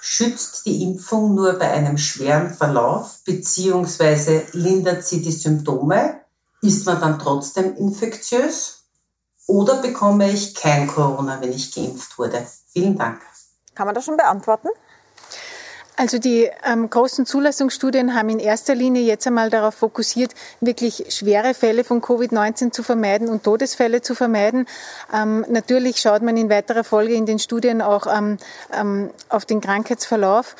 Schützt die Impfung nur bei einem schweren Verlauf, beziehungsweise lindert sie die Symptome? Ist man dann trotzdem infektiös? Oder bekomme ich kein Corona, wenn ich geimpft wurde? Vielen Dank. Kann man das schon beantworten? Also die ähm, großen Zulassungsstudien haben in erster Linie jetzt einmal darauf fokussiert, wirklich schwere Fälle von Covid-19 zu vermeiden und Todesfälle zu vermeiden. Ähm, natürlich schaut man in weiterer Folge in den Studien auch ähm, ähm auf den Krankheitsverlauf.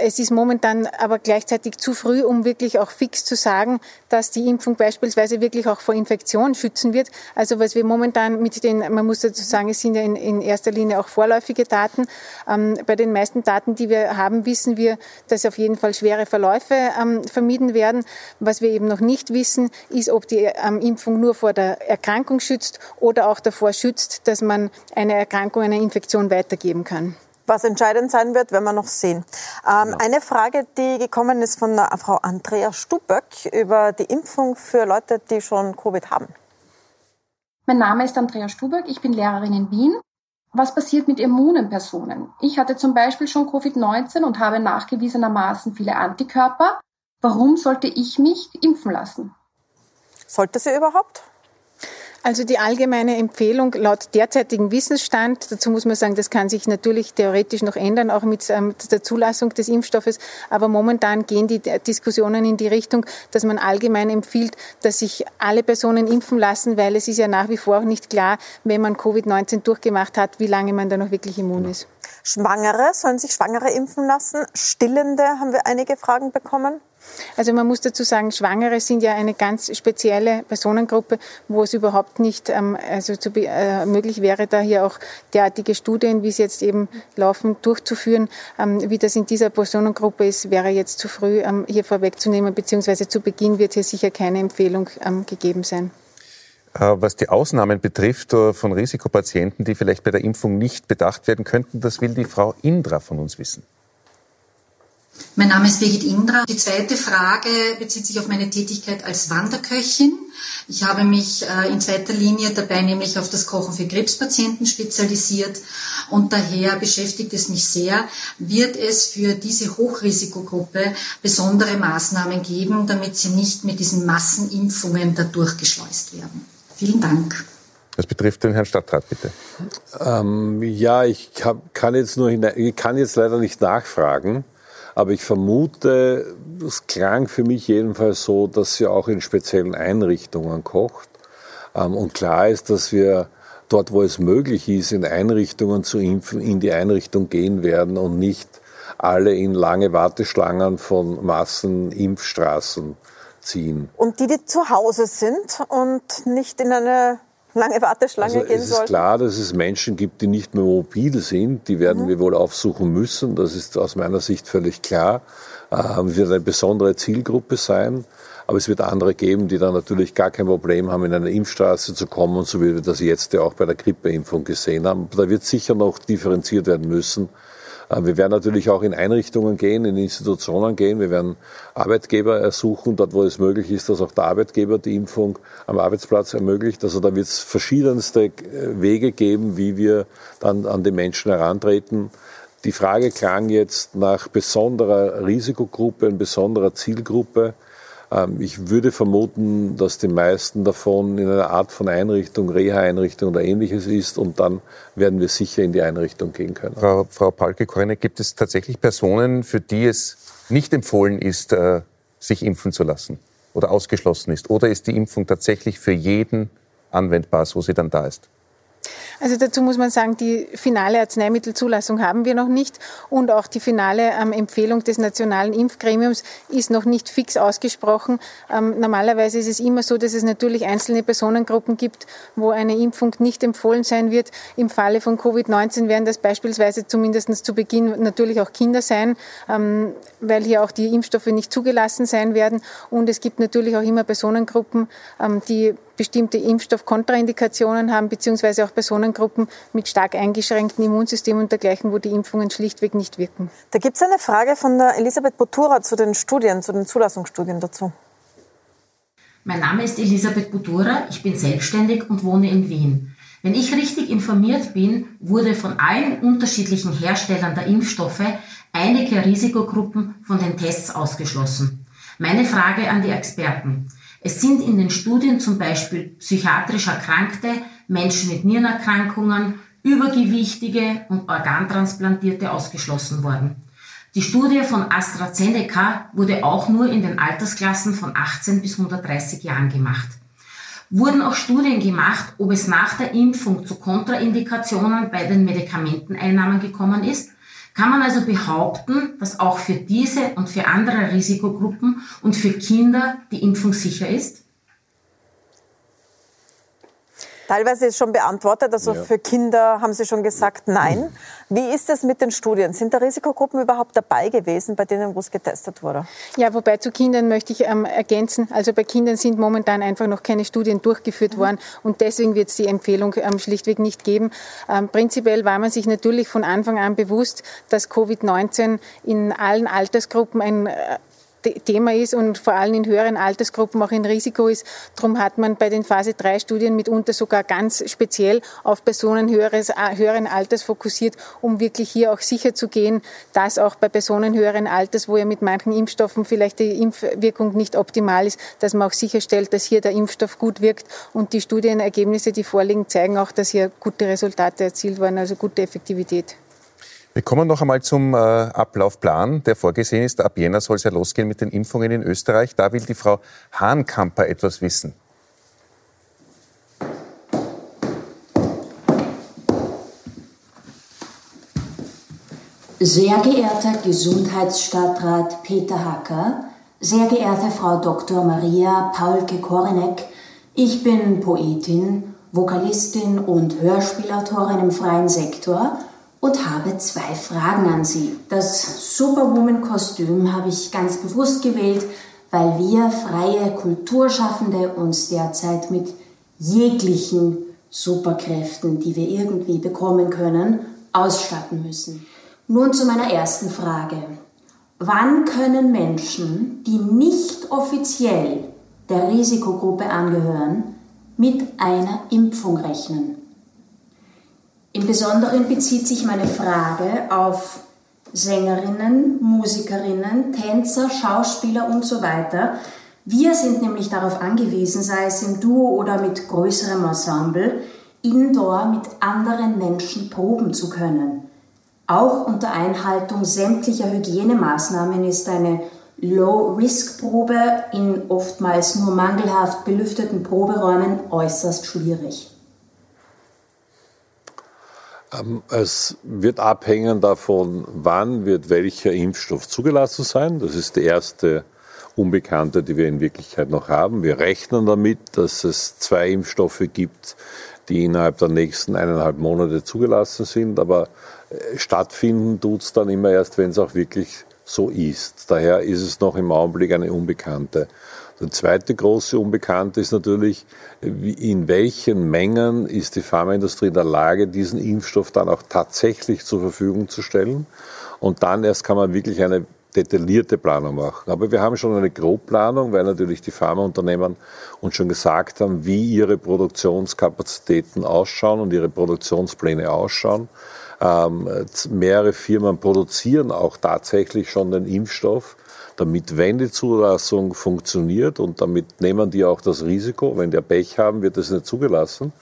Es ist momentan aber gleichzeitig zu früh, um wirklich auch fix zu sagen, dass die Impfung beispielsweise wirklich auch vor Infektion schützen wird. Also was wir momentan mit den, man muss dazu sagen, es sind ja in, in erster Linie auch vorläufige Daten. Ähm, bei den meisten Daten, die wir haben, wissen wir, wir, dass auf jeden Fall schwere Verläufe ähm, vermieden werden. Was wir eben noch nicht wissen, ist, ob die ähm, Impfung nur vor der Erkrankung schützt oder auch davor schützt, dass man eine Erkrankung, eine Infektion weitergeben kann was entscheidend sein wird, werden wir noch sehen. Ähm, ja. Eine Frage, die gekommen ist von Frau Andrea Stuböck über die Impfung für Leute, die schon Covid haben. Mein Name ist Andrea Stuböck, ich bin Lehrerin in Wien was passiert mit immunen Personen? Ich hatte zum Beispiel schon Covid-19 und habe nachgewiesenermaßen viele Antikörper. Warum sollte ich mich impfen lassen? Sollte sie überhaupt? Also die allgemeine Empfehlung laut derzeitigem Wissensstand, dazu muss man sagen, das kann sich natürlich theoretisch noch ändern, auch mit ähm, der Zulassung des Impfstoffes, aber momentan gehen die Diskussionen in die Richtung, dass man allgemein empfiehlt, dass sich alle Personen impfen lassen, weil es ist ja nach wie vor auch nicht klar, wenn man Covid-19 durchgemacht hat, wie lange man da noch wirklich immun ist. Schwangere, sollen sich Schwangere impfen lassen? Stillende haben wir einige Fragen bekommen. Also man muss dazu sagen, Schwangere sind ja eine ganz spezielle Personengruppe, wo es überhaupt nicht ähm, also zu, äh, möglich wäre, da hier auch derartige Studien, wie es jetzt eben laufen, durchzuführen. Ähm, wie das in dieser Personengruppe ist, wäre jetzt zu früh ähm, hier vorwegzunehmen, beziehungsweise zu Beginn wird hier sicher keine Empfehlung ähm, gegeben sein. Äh, was die Ausnahmen betrifft äh, von Risikopatienten, die vielleicht bei der Impfung nicht bedacht werden könnten, das will die Frau Indra von uns wissen. Mein Name ist Birgit Indra. Die zweite Frage bezieht sich auf meine Tätigkeit als Wanderköchin. Ich habe mich äh, in zweiter Linie dabei nämlich auf das Kochen für Krebspatienten spezialisiert und daher beschäftigt es mich sehr, wird es für diese Hochrisikogruppe besondere Maßnahmen geben, damit sie nicht mit diesen Massenimpfungen da durchgeschleust werden. Vielen Dank. Das betrifft den Herrn Stadtrat, bitte. Ähm, ja, ich hab, kann jetzt nur ich kann jetzt leider nicht nachfragen. Aber ich vermute, es klang für mich jedenfalls so, dass sie auch in speziellen Einrichtungen kocht. Ähm, und klar ist, dass wir dort, wo es möglich ist, in Einrichtungen zu impfen, in die Einrichtung gehen werden und nicht alle in lange Warteschlangen von Massenimpfstraßen ziehen. Und die, die zu Hause sind und nicht in eine lange Warteschlange also gehen Es ist klar, dass es Menschen gibt, die nicht mehr mobil sind. Die werden mhm. wir wohl aufsuchen müssen. Das ist aus meiner Sicht völlig klar. Äh, wird eine besondere Zielgruppe sein. Aber es wird andere geben, die dann natürlich gar kein Problem haben, in eine Impfstraße zu kommen, so wie wir das jetzt ja auch bei der Grippeimpfung gesehen haben. Da wird sicher noch differenziert werden müssen. Äh, wir werden natürlich auch in Einrichtungen gehen, in Institutionen gehen. Wir werden Arbeitgeber ersuchen, dort wo es möglich ist, dass auch der Arbeitgeber die Impfung am Arbeitsplatz ermöglicht. Also da wird es verschiedenste äh, Wege geben, wie wir dann an die Menschen herantreten. Die Frage klang jetzt nach besonderer Risikogruppe, besonderer Zielgruppe. Ähm, ich würde vermuten, dass die meisten davon in einer Art von Einrichtung, Reha-Einrichtung oder ähnliches ist und dann werden wir sicher in die Einrichtung gehen können. Frau, Frau Palke-Korine, gibt es tatsächlich Personen, für die es nicht empfohlen ist, äh, sich impfen zu lassen oder ausgeschlossen ist? Oder ist die Impfung tatsächlich für jeden anwendbar, so sie dann da ist? Also dazu muss man sagen, die finale Arzneimittelzulassung haben wir noch nicht und auch die finale ähm, Empfehlung des nationalen Impfgremiums ist noch nicht fix ausgesprochen. Ähm, normalerweise ist es immer so, dass es natürlich einzelne Personengruppen gibt, wo eine Impfung nicht empfohlen sein wird. Im Falle von Covid-19 werden das beispielsweise zumindest zu Beginn natürlich auch Kinder sein, ähm, weil hier auch die Impfstoffe nicht zugelassen sein werden. Und es gibt natürlich auch immer Personengruppen, ähm, die bestimmte Impfstoffkontraindikationen haben, beziehungsweise auch Personengruppen mit stark eingeschränktem Immunsystem und dergleichen, wo die Impfungen schlichtweg nicht wirken. Da gibt es eine Frage von der Elisabeth Botura zu den Studien, zu den Zulassungsstudien dazu. Mein Name ist Elisabeth Butura, ich bin selbstständig und wohne in Wien. Wenn ich richtig informiert bin, wurde von allen unterschiedlichen Herstellern der Impfstoffe einige Risikogruppen von den Tests ausgeschlossen. Meine Frage an die Experten. Es sind in den Studien zum Beispiel psychiatrisch Erkrankte, Menschen mit Nierenerkrankungen, Übergewichtige und Organtransplantierte ausgeschlossen worden. Die Studie von AstraZeneca wurde auch nur in den Altersklassen von 18 bis 130 Jahren gemacht. Wurden auch Studien gemacht, ob es nach der Impfung zu Kontraindikationen bei den Medikamenteneinnahmen gekommen ist? Kann man also behaupten, dass auch für diese und für andere Risikogruppen und für Kinder die Impfung sicher ist? Teilweise ist schon beantwortet. Also ja. für Kinder haben Sie schon gesagt, nein. Wie ist es mit den Studien? Sind da Risikogruppen überhaupt dabei gewesen, bei denen wo es getestet wurde? Ja, wobei zu Kindern möchte ich ähm, ergänzen. Also bei Kindern sind momentan einfach noch keine Studien durchgeführt mhm. worden und deswegen wird es die Empfehlung ähm, schlichtweg nicht geben. Ähm, prinzipiell war man sich natürlich von Anfang an bewusst, dass Covid-19 in allen Altersgruppen ein äh, Thema ist und vor allem in höheren Altersgruppen auch ein Risiko ist. Darum hat man bei den Phase 3 Studien mitunter sogar ganz speziell auf Personen höheres, äh, höheren Alters fokussiert, um wirklich hier auch sicher zu gehen, dass auch bei Personen höheren Alters, wo ja mit manchen Impfstoffen vielleicht die Impfwirkung nicht optimal ist, dass man auch sicherstellt, dass hier der Impfstoff gut wirkt. Und die Studienergebnisse, die vorliegen, zeigen auch, dass hier gute Resultate erzielt wurden, also gute Effektivität. Wir kommen noch einmal zum äh, Ablaufplan, der vorgesehen ist. Ab Jänner soll es ja losgehen mit den Impfungen in Österreich. Da will die Frau Hahnkamper etwas wissen. Sehr geehrter Gesundheitsstadtrat Peter Hacker, sehr geehrte Frau Dr. Maria Paulke Korinek, ich bin Poetin, Vokalistin und Hörspielautorin im freien Sektor und habe zwei Fragen an Sie. Das Superwoman-Kostüm habe ich ganz bewusst gewählt, weil wir freie Kulturschaffende uns derzeit mit jeglichen Superkräften, die wir irgendwie bekommen können, ausstatten müssen. Nun zu meiner ersten Frage. Wann können Menschen, die nicht offiziell der Risikogruppe angehören, mit einer Impfung rechnen? Im Besonderen bezieht sich meine Frage auf Sängerinnen, Musikerinnen, Tänzer, Schauspieler und so weiter. Wir sind nämlich darauf angewiesen, sei es im Duo oder mit größerem Ensemble, indoor mit anderen Menschen proben zu können. Auch unter Einhaltung sämtlicher Hygienemaßnahmen ist eine Low-Risk-Probe in oftmals nur mangelhaft belüfteten Proberäumen äußerst schwierig. Ähm, es wird abhängen davon, wann wird welcher Impfstoff zugelassen sein. Das ist die erste Unbekannte, die wir in Wirklichkeit noch haben. Wir rechnen damit, dass es zwei Impfstoffe gibt, die innerhalb der nächsten eineinhalb Monate zugelassen sind. Aber äh, stattfinden tut es dann immer erst, wenn es auch wirklich so ist. Daher ist es noch im Augenblick eine Unbekannte. Der zweite große Unbekannte ist natürlich, in welchen Mengen ist die Pharmaindustrie in der Lage, diesen Impfstoff dann auch tatsächlich zur Verfügung zu stellen. Und dann erst kann man wirklich eine detaillierte Planung machen. Aber wir haben schon eine Grobplanung, weil natürlich die Pharmaunternehmen uns schon gesagt haben, wie ihre Produktionskapazitäten ausschauen und ihre Produktionspläne ausschauen. Ähm, mehrere Firmen produzieren auch tatsächlich schon den Impfstoff damit, wenn die Zulassung funktioniert und damit nehmen die auch das Risiko, wenn die Pech haben, wird das nicht zugelassen.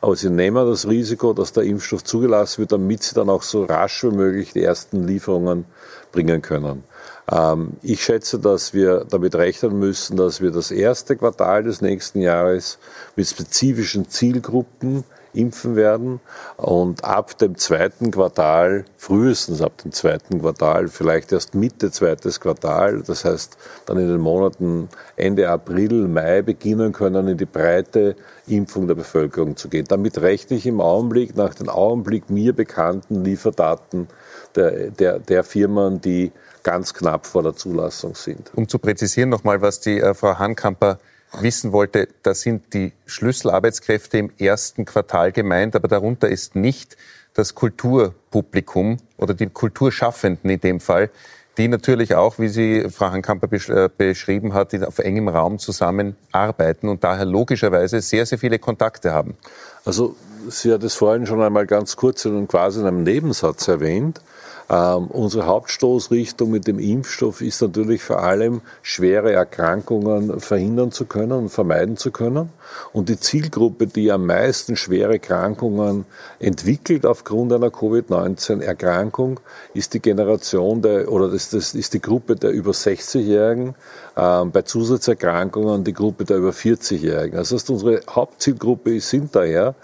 Aber sie nehmen das Risiko, dass der Impfstoff zugelassen wird, damit sie dann auch so rasch wie möglich die ersten Lieferungen bringen können. Ähm, ich schätze, dass wir damit rechnen müssen, dass wir das erste Quartal des nächsten Jahres mit spezifischen Zielgruppen impfen werden. Und ab dem zweiten Quartal, frühestens ab dem zweiten Quartal, vielleicht erst Mitte zweites Quartal, das heißt dann in den Monaten Ende April, Mai beginnen können, in die breite Impfung der Bevölkerung zu gehen. Damit rechne ich im Augenblick nach den Augenblick mir bekannten Lieferdaten der, der, der Firmen, die ganz knapp vor der Zulassung sind. Um zu präzisieren nochmal, was die äh, Frau Hankamper wissen wollte, da sind die Schlüsselarbeitskräfte im ersten Quartal gemeint, aber darunter ist nicht das Kulturpublikum oder die Kulturschaffenden in dem Fall, die natürlich auch, wie sie Frau Hankamper äh, beschrieben hat, auf engem Raum zusammenarbeiten und daher logischerweise sehr, sehr viele Kontakte haben. Also sie hat es vorhin schon einmal ganz kurz und quasi in einem Nebensatz erwähnt. Ähm, unsere Hauptstoßrichtung mit dem Impfstoff ist natürlich vor allem, schwere Erkrankungen verhindern zu können und vermeiden zu können. Und die Zielgruppe, die am meisten schwere Erkrankungen entwickelt aufgrund einer Covid-19-Erkrankung, ist die Generation der, oder das, das ist die Gruppe der über 60-Jährigen, äh, bei Zusatzerkrankungen die Gruppe der über 40-Jährigen. Also das heißt, unsere Hauptzielgruppe sind daher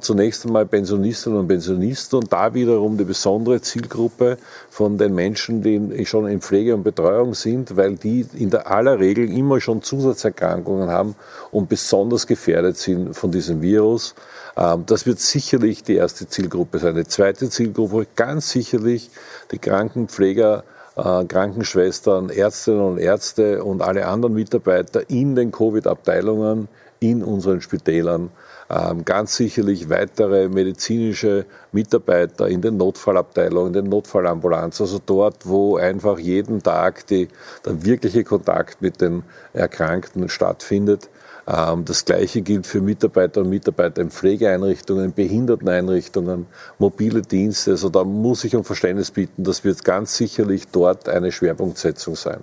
zunächst einmal Pensionistinnen und Pensionisten und da wiederum die besondere Zielgruppe von den Menschen, die schon in Pflege und Betreuung sind, weil die in der aller Regel immer schon Zusatzerkrankungen haben und besonders gefährdet sind von diesem Virus. Ähm, das wird sicherlich die erste Zielgruppe sein. Die zweite Zielgruppe ganz sicherlich die Krankenpfleger, äh, Krankenschwestern, Ärztinnen und Ärzte und alle anderen Mitarbeiter in den Covid-Abteilungen in unseren Spitälern. Ähm, ganz sicherlich weitere medizinische Mitarbeiter in den Notfallabteilungen, in den Notfallambulanzen, also dort, wo einfach jeden Tag die, der wirkliche Kontakt mit den Erkrankten stattfindet. Ähm, das Gleiche gilt für Mitarbeiter und Mitarbeiter in Pflegeeinrichtungen, Behinderteneinrichtungen, mobile Dienste. Also da muss ich um Verständnis bieten, das wird ganz sicherlich dort eine Schwerpunktsetzung sein.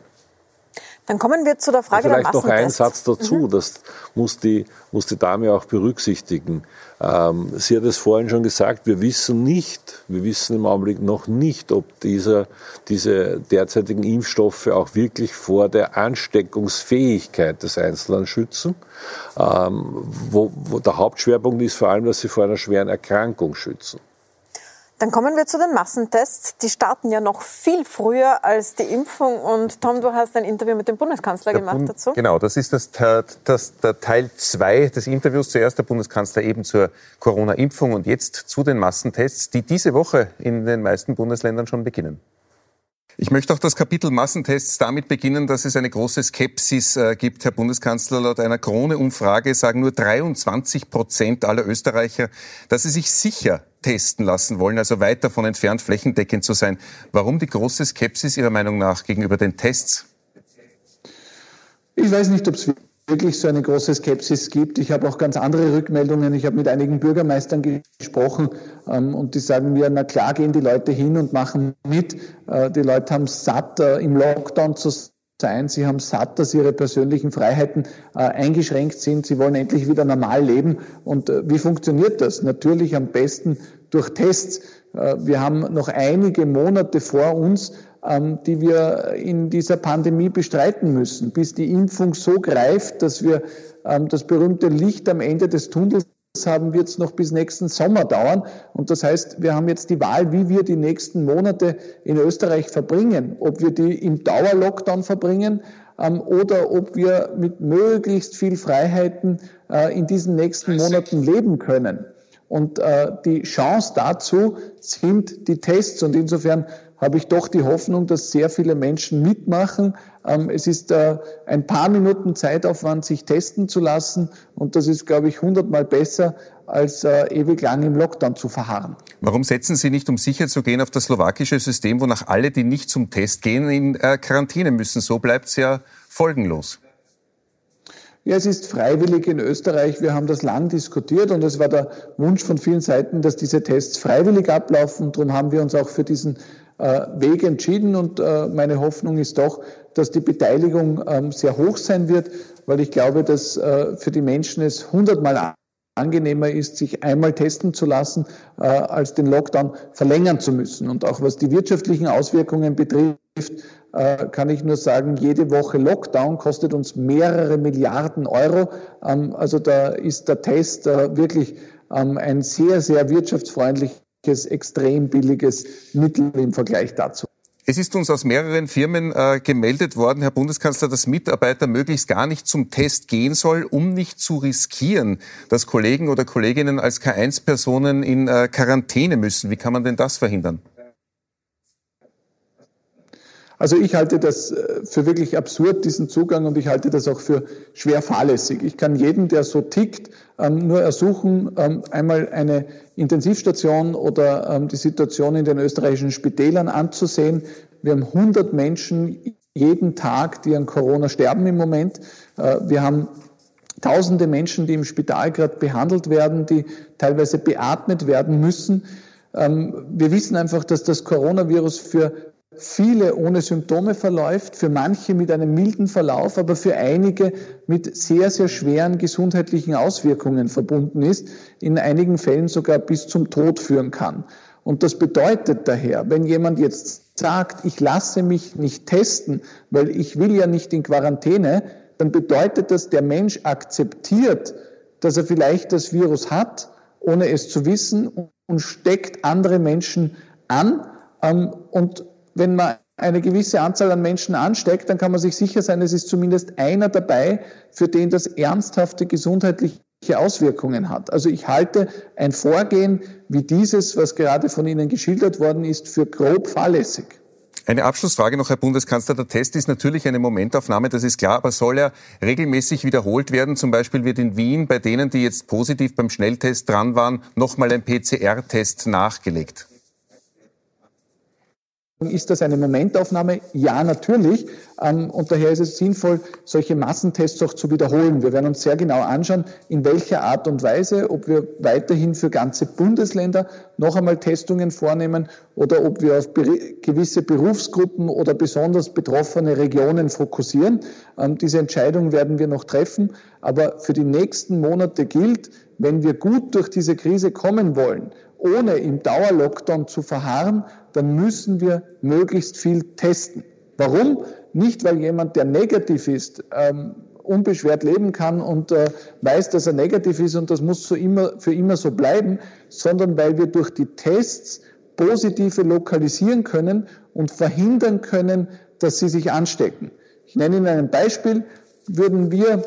Dann kommen wir zu der Frage Vielleicht der noch ein Satz dazu, mhm. das muss die, muss die Dame auch berücksichtigen. Ähm, sie hat es vorhin schon gesagt, wir wissen nicht, wir wissen im Augenblick noch nicht, ob dieser, diese derzeitigen Impfstoffe auch wirklich vor der Ansteckungsfähigkeit des Einzelnen schützen. Ähm, wo, wo der Hauptschwerpunkt ist vor allem, dass sie vor einer schweren Erkrankung schützen. Dann kommen wir zu den Massentests. Die starten ja noch viel früher als die Impfung. Und Tom, du hast ein Interview mit dem Bundeskanzler der gemacht Bund, dazu. Genau, das ist das, das, der Teil 2 des Interviews. Zuerst der Bundeskanzler eben zur Corona-Impfung und jetzt zu den Massentests, die diese Woche in den meisten Bundesländern schon beginnen. Ich möchte auch das Kapitel Massentests damit beginnen, dass es eine große Skepsis äh, gibt. Herr Bundeskanzler, laut einer Krone-Umfrage sagen nur 23 Prozent aller Österreicher, dass sie sich sicher testen lassen wollen, also weit davon entfernt, flächendeckend zu sein. Warum die große Skepsis Ihrer Meinung nach gegenüber den Tests? Ich weiß nicht, ob es wirklich so eine große Skepsis gibt. Ich habe auch ganz andere Rückmeldungen. Ich habe mit einigen Bürgermeistern gesprochen ähm, und die sagen mir, na klar gehen die Leute hin und machen mit. Äh, die Leute haben satt, äh, im Lockdown zu sein. Sie haben satt, dass ihre persönlichen Freiheiten äh, eingeschränkt sind. Sie wollen endlich wieder normal leben. Und äh, wie funktioniert das? Natürlich am besten durch Tests. Äh, wir haben noch einige Monate vor uns, ähm, die wir in dieser Pandemie bestreiten müssen, bis die Impfung so greift, dass wir ähm, das berühmte Licht am Ende des Tunnels haben, wird es noch bis nächsten Sommer dauern. Und das heißt, wir haben jetzt die Wahl, wie wir die nächsten Monate in Österreich verbringen. Ob wir die im Dauerlockdown verbringen ähm, oder ob wir mit möglichst viel Freiheiten äh, in diesen nächsten Monaten leben können. Und äh, die Chance dazu sind die Tests. Und insofern habe ich doch die Hoffnung, dass sehr viele Menschen mitmachen. Ähm, es ist äh, ein paar Minuten Zeitaufwand, sich testen zu lassen. Und das ist, glaube ich, hundertmal besser, als äh, ewig lang im Lockdown zu verharren. Warum setzen Sie nicht, um sicher zu gehen, auf das slowakische System, wonach alle, die nicht zum Test gehen, in äh, Quarantäne müssen? So bleibt es ja folgenlos. Ja, es ist freiwillig in Österreich. Wir haben das lang diskutiert und es war der Wunsch von vielen Seiten, dass diese Tests freiwillig ablaufen. Darum haben wir uns auch für diesen Weg entschieden und äh, meine Hoffnung ist doch, dass die Beteiligung ähm, sehr hoch sein wird, weil ich glaube, dass äh, für die Menschen es hundertmal angenehmer ist, sich einmal testen zu lassen, als den Lockdown verlängern zu müssen. Und auch was die wirtschaftlichen Auswirkungen betrifft, kann ich nur sagen, jede Woche Lockdown kostet uns mehrere Milliarden Euro. Ähm, also da ist der Test wirklich ähm, ein sehr, sehr wirtschaftsfreundliches extrem billiges Mittel im Vergleich dazu. Es ist uns aus mehreren Firmen äh, gemeldet worden, Herr Bundeskanzler, dass Mitarbeiter möglichst gar nicht zum Test gehen soll, um nicht zu riskieren, dass Kollegen oder Kolleginnen als K1-Personen in äh, Quarantäne müssen. Wie kann man denn das verhindern? Also ich halte das äh, für wirklich absurd, diesen Zugang, und ich halte das auch für schwer fahrlässig. Ich kann jeden, der so tickt, ähm, nur ersuchen, ähm, einmal eine Intensivstation oder ähm, die Situation in den österreichischen Spitälern anzusehen. Wir haben 100 Menschen jeden Tag, die an Corona sterben im Moment. Äh, wir haben Tausende Menschen, die im Spital gerade behandelt werden, die teilweise beatmet werden müssen. Wir wissen einfach, dass das Coronavirus für viele ohne Symptome verläuft, für manche mit einem milden Verlauf, aber für einige mit sehr, sehr schweren gesundheitlichen Auswirkungen verbunden ist, in einigen Fällen sogar bis zum Tod führen kann. Und das bedeutet daher, wenn jemand jetzt sagt, ich lasse mich nicht testen, weil ich will ja nicht in Quarantäne, dann bedeutet das, der Mensch akzeptiert, dass er vielleicht das Virus hat, ohne es zu wissen, und steckt andere Menschen an. Ähm, und wenn man eine gewisse Anzahl an Menschen ansteckt, dann kann man sich sicher sein, es ist zumindest einer dabei, für den das ernsthafte gesundheitliche Auswirkungen hat. Also ich halte ein Vorgehen wie dieses, was gerade von Ihnen geschildert worden ist, für grob fahrlässig. Eine Abschlussfrage noch, Herr Bundeskanzler. Der Test ist natürlich eine Momentaufnahme, das ist klar, aber soll er regelmäßig wiederholt werden? Zum Beispiel wird in Wien bei denen, die jetzt positiv beim Schnelltest dran waren, nochmal ein PCR-Test nachgelegt. Ist das eine Momentaufnahme? Ja, natürlich. Ähm, und daher ist es sinnvoll, solche Massentests auch zu wiederholen. Wir werden uns sehr genau anschauen, in welcher Art und Weise, ob wir weiterhin für ganze Bundesländer noch einmal Testungen vornehmen oder ob wir auf gewisse Berufsgruppen oder besonders betroffene Regionen fokussieren. Ähm, diese Entscheidung werden wir noch treffen. Aber für die nächsten Monate gilt, wenn wir gut durch diese Krise kommen wollen, ohne im Dauerlockdown zu verharren, dann müssen wir möglichst viel testen. Warum? Nicht, weil jemand, der negativ ist, ähm, unbeschwert leben kann und äh, weiß, dass er negativ ist und das muss so immer, für immer so bleiben, sondern weil wir durch die Tests positive lokalisieren können und verhindern können, dass sie sich anstecken. Ich nenne Ihnen ein Beispiel. Würden wir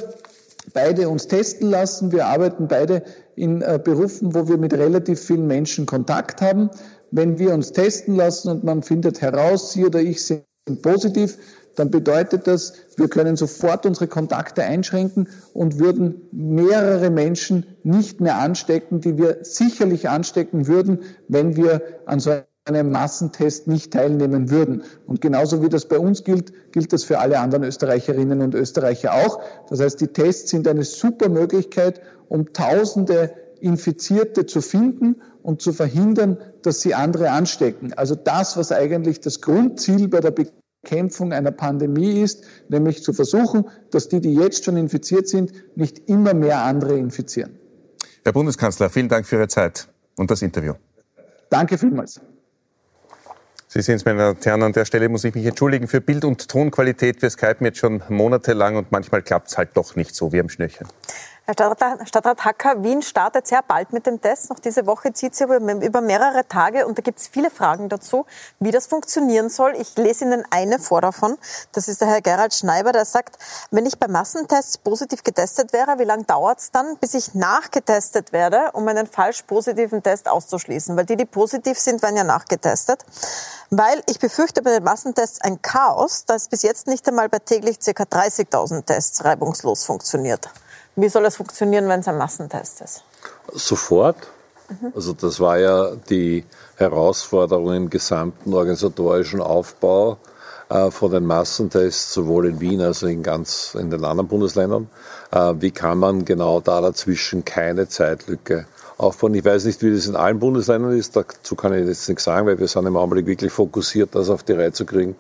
beide uns testen lassen, wir arbeiten beide in äh, Berufen, wo wir mit relativ vielen Menschen Kontakt haben, wenn wir uns testen lassen und man findet heraus, Sie oder ich sind positiv, dann bedeutet das, wir können sofort unsere Kontakte einschränken und würden mehrere Menschen nicht mehr anstecken, die wir sicherlich anstecken würden, wenn wir an so einem Massentest nicht teilnehmen würden. Und genauso wie das bei uns gilt, gilt das für alle anderen Österreicherinnen und Österreicher auch. Das heißt, die Tests sind eine super Möglichkeit, um Tausende Infizierte zu finden und zu verhindern, dass sie andere anstecken. Also das, was eigentlich das Grundziel bei der Bekämpfung einer Pandemie ist, nämlich zu versuchen, dass die, die jetzt schon infiziert sind, nicht immer mehr andere infizieren. Herr Bundeskanzler, vielen Dank für Ihre Zeit und das Interview. Danke vielmals. Sie sehen es, meine Damen und Herren, an der Stelle muss ich mich entschuldigen für Bild- und Tonqualität. Wir skypen jetzt schon monatelang und manchmal klappt es halt doch nicht so wie am Schnürchen. Stadtrat, Stadtrat Hacker, Wien startet sehr bald mit dem Test. Noch diese Woche zieht sie über, mehrere Tage und da gibt es viele Fragen dazu, wie das funktionieren soll. Ich lese Ihnen eine vor davon. Das ist der Herr Gerald Schneiber, der sagt, wenn ich bei Massentests positiv getestet wäre, wie lange dauert es dann, bis ich nachgetestet werde, um einen falsch positiven Test auszuschließen? Weil die, die positiv sind, werden ja nachgetestet. Weil ich befürchte bei den Massentests ein Chaos, das bis jetzt nicht einmal bei täglich ca. 30.000 Tests reibungslos funktioniert. Wie soll es funktionieren, wenn es ein Massentest ist? Sofort. Mhm. Also das war ja die Herausforderung im gesamten organisatorischen Aufbau äh, von den Massentests, sowohl in Wien als auch in ganz in den anderen Bundesländern. Äh, wie kann man genau da dazwischen keine Zeitlücke aufbauen? Ich weiß nicht, wie das in allen Bundesländern ist. Dazu kann ich jetzt nichts sagen, weil wir sind im Augenblick wirklich fokussiert, das auf die Reihe zu kriegen.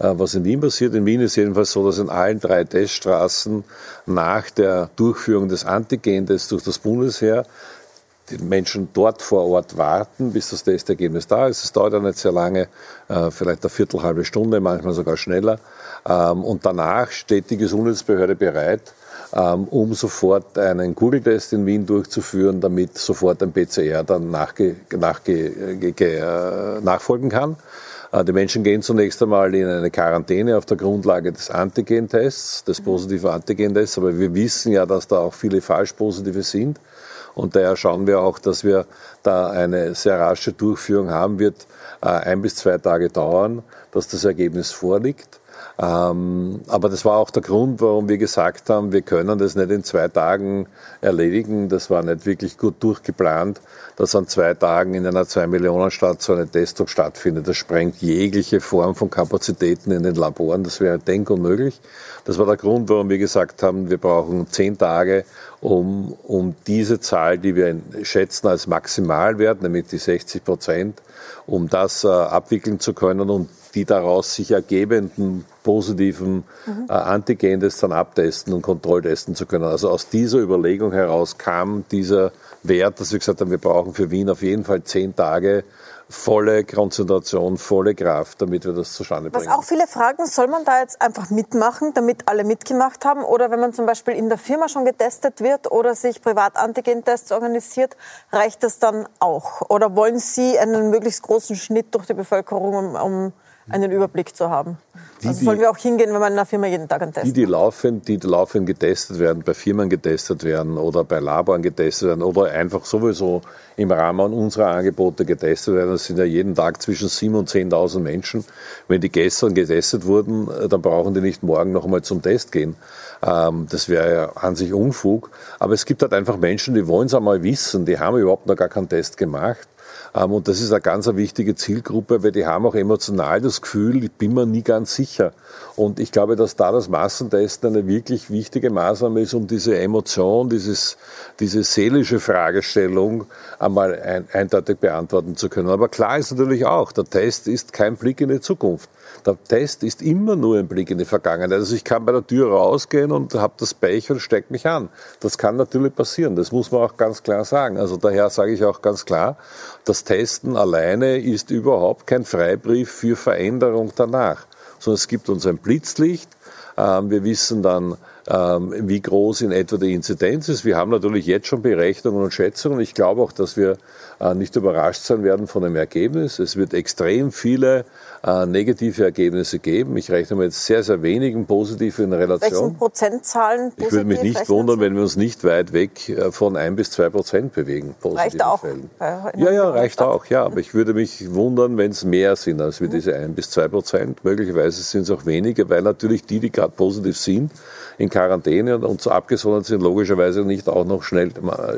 Äh, was in Wien passiert. In Wien ist jedenfalls so, dass in allen drei Teststraßen nach der Durchführung des Antigentests durch das Bundesheer die Menschen dort vor Ort warten, bis das Testergebnis da ist. Es dauert ja nicht sehr lange, äh, vielleicht eine Viertel, halbe Stunde, manchmal sogar schneller. Ähm, und danach steht die Gesundheitsbehörde bereit, ähm, um sofort einen Google-Test in Wien durchzuführen, damit sofort ein PCR dann äh, nachfolgen kann. Äh, die Menschen gehen zunächst einmal in eine Quarantäne auf der Grundlage des Antigen-Tests, des positiven Antigen-Tests, aber wir wissen ja, dass da auch viele Falsch-Positive sind. Und daher schauen wir auch, dass wir da eine sehr rasche Durchführung haben wird, äh, ein bis zwei Tage dauern, dass das Ergebnis vorliegt. Ähm, aber das war auch der Grund, warum wir gesagt haben, wir können das nicht in zwei Tagen erledigen. Das war nicht wirklich gut durchgeplant, dass an zwei Tagen in einer Zwei-Millionen-Stadt so eine Testung stattfindet. Das sprengt jegliche Form von Kapazitäten in den Laboren. Das wäre denkunmöglich. Das war der Grund, warum wir gesagt haben, wir brauchen zehn Tage, um, um diese Zahl, die wir schätzen als Maximalwert, nämlich die 60 Prozent, um das äh, abwickeln zu können und die daraus sich ergebenden positiven mhm. äh, Antigen-Tests dann abtesten und kontrolltesten zu können. Also aus dieser Überlegung heraus kam dieser Wert, dass wir gesagt haben, wir brauchen für Wien auf jeden Fall zehn Tage volle Konzentration, volle Kraft, damit wir das zustande bringen. Was auch viele fragen, soll man da jetzt einfach mitmachen, damit alle mitgemacht haben? Oder wenn man zum Beispiel in der Firma schon getestet wird oder sich privat Antigen-Tests organisiert, reicht das dann auch? Oder wollen Sie einen möglichst großen Schnitt durch die Bevölkerung, um, um einen Überblick zu haben. Die, also sollen wir auch hingehen, wenn man in einer Firma jeden Tag einen Test die, die laufend, die laufend getestet werden, bei Firmen getestet werden oder bei Laboren getestet werden oder einfach sowieso im Rahmen unserer Angebote getestet werden. Das sind ja jeden Tag zwischen 7.000 und 10.000 Menschen. Wenn die gestern getestet wurden, äh, dann brauchen die nicht morgen noch einmal zum Test gehen. Ähm, das wäre ja an sich Unfug. Aber es gibt halt einfach Menschen, die wollen es einmal wissen, die haben überhaupt noch gar keinen Test gemacht und das ist eine ganz wichtige Zielgruppe, weil die haben auch emotional das Gefühl, ich bin mir nie ganz sicher. Und ich glaube, dass da das Massentesten eine wirklich wichtige Maßnahme ist, um diese Emotion, dieses, diese seelische Fragestellung einmal ein, eindeutig beantworten zu können. Aber klar ist natürlich auch, der Test ist kein Blick in die Zukunft. Der Test ist immer nur ein Blick in die Vergangenheit. Also ich kann bei der Tür rausgehen und habe das Pech und stecke mich an. Das kann natürlich passieren. Das muss man auch ganz klar sagen. Also daher sage ich auch ganz klar, das Testen alleine ist überhaupt kein Freibrief für Veränderung danach, sondern es gibt uns ein Blitzlicht. Ähm, wir wissen dann, wie groß in etwa die Inzidenz ist. Wir haben natürlich jetzt schon Berechnungen und Schätzungen. Ich glaube auch, dass wir äh, nicht überrascht sein werden von dem Ergebnis. Es wird extrem viele äh, negative Ergebnisse geben. Ich rechne mit sehr, sehr wenigen positive in Relation. Welchen Prozentzahlen Ich würde mich nicht wundern, wenn wir uns nicht weit weg äh, von ein bis zwei Prozent bewegen. Reicht auch. Fällen. Ja, ja, reicht auch. Ja, aber ich würde mich wundern, wenn es mehr sind als wir mhm. diese ein bis zwei Prozent. Möglicherweise sind es auch weniger, weil natürlich die, die gerade positiv sind, in Quarantäne und so abgesondert sind, logischerweise nicht auch noch schnell,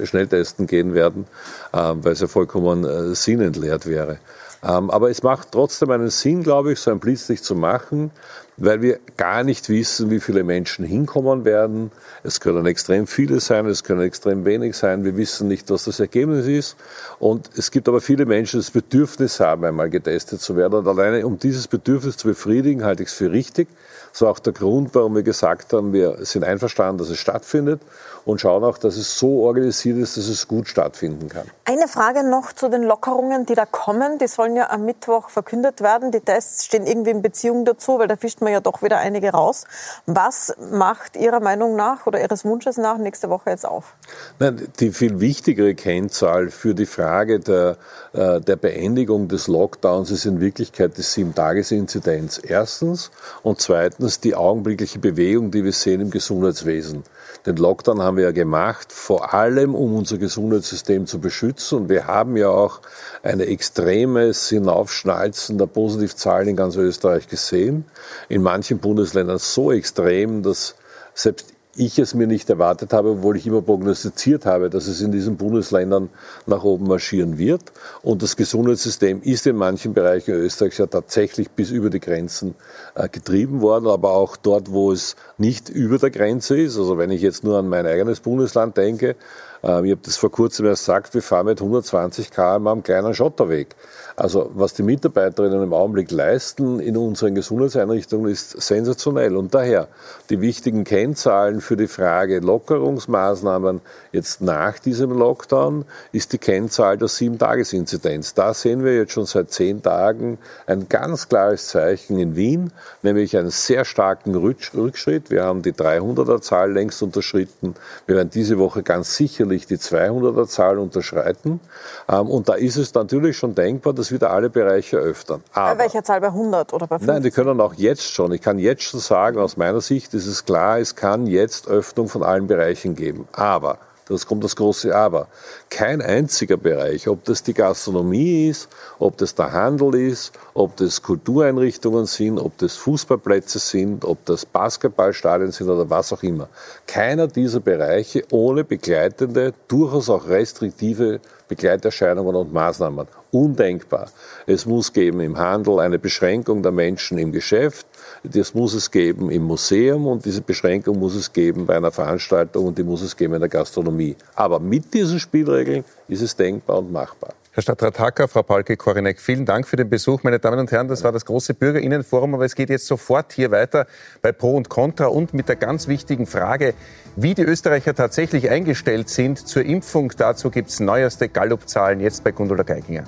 schnell testen gehen werden, ähm, weil es ja vollkommen äh, sinnentleert wäre. Ähm, aber es macht trotzdem einen Sinn, glaube ich, so ein Blitzlicht zu machen, weil wir gar nicht wissen, wie viele Menschen hinkommen werden. Es können extrem viele sein, es können extrem wenig sein. Wir wissen nicht, was das Ergebnis ist. Und es gibt aber viele Menschen, die das Bedürfnis haben, einmal getestet zu werden. Und alleine um dieses Bedürfnis zu befriedigen, halte ich es für richtig. Das war auch der Grund, warum wir gesagt haben, wir sind einverstanden, dass es stattfindet und schauen auch, dass es so organisiert ist, dass es gut stattfinden kann. Eine Frage noch zu den Lockerungen, die da kommen. Die sollen ja am Mittwoch verkündet werden. Die Tests stehen irgendwie in Beziehung dazu, weil da fischt man ja doch wieder einige raus. Was macht Ihrer Meinung nach oder Ihres Wunsches nach nächste Woche jetzt auf? Nein, die viel wichtigere Kennzahl für die Frage der, äh, der Beendigung des Lockdowns ist in Wirklichkeit die Sieben-Tages-Inzidenz. Erstens und zweitens die augenblickliche Bewegung, die wir sehen im Gesundheitswesen. Den Lockdown haben wir ja gemacht, vor allem um unser Gesundheitssystem zu beschützen. Und wir haben ja auch ein extremes Hinaufschnalzen der Positivzahlen in ganz Österreich gesehen. In manchen Bundesländern so extrem, dass selbst ich es mir nicht erwartet habe, obwohl ich immer prognostiziert habe, dass es in diesen Bundesländern nach oben marschieren wird. Und das Gesundheitssystem ist in manchen Bereichen Österreichs ja tatsächlich bis über die Grenzen äh, getrieben worden, aber auch dort, wo es nicht über der Grenze ist. Also wenn ich jetzt nur an mein eigenes Bundesland denke, ich habe das vor kurzem erst gesagt, wir fahren mit 120 km am kleinen Schotterweg. Also was die Mitarbeiterinnen im Augenblick leisten in unseren Gesundheitseinrichtungen ist sensationell. Und daher die wichtigen Kennzahlen für die Frage Lockerungsmaßnahmen jetzt nach diesem Lockdown ist die Kennzahl der Sieben-Tages-Inzidenz. Da sehen wir jetzt schon seit zehn Tagen ein ganz klares Zeichen in Wien, nämlich einen sehr starken Rückschritt. Wir haben die 300er-Zahl längst unterschritten. Wir werden diese Woche ganz sicherlich die 200er-Zahl unterschreiten. Ähm, und da ist es natürlich schon denkbar, dass wieder alle Bereiche öffnen. Aber, bei welcher Zahl? Bei 100 oder bei 50? Nein, die können auch jetzt schon. Ich kann jetzt schon sagen, aus meiner Sicht ist es klar, es kann jetzt Öffnung von allen Bereichen geben. Aber das kommt das große Aber. Kein einziger Bereich, ob das die Gastronomie ist, ob das der Handel ist, ob das Kultureinrichtungen sind, ob das Fußballplätze sind, ob das Basketballstadien sind oder was auch immer. Keiner dieser Bereiche ohne begleitende, durchaus auch restriktive Begleiterscheinungen und Maßnahmen. Undenkbar. Es muss geben im Handel eine Beschränkung der Menschen im Geschäft. Das muss es geben im Museum und diese Beschränkung muss es geben bei einer Veranstaltung und die muss es geben in der Gastronomie. Aber mit diesen Spielregeln ist es denkbar und machbar. Herr Stadtrat Hacker, Frau Palke-Korinek, vielen Dank für den Besuch. Meine Damen und Herren, das war das große Bürgerinnenforum, aber es geht jetzt sofort hier weiter bei Pro und Contra und mit der ganz wichtigen Frage, wie die Österreicher tatsächlich eingestellt sind zur Impfung. Dazu gibt es neueste Gallup-Zahlen jetzt bei Gundula Geiginger.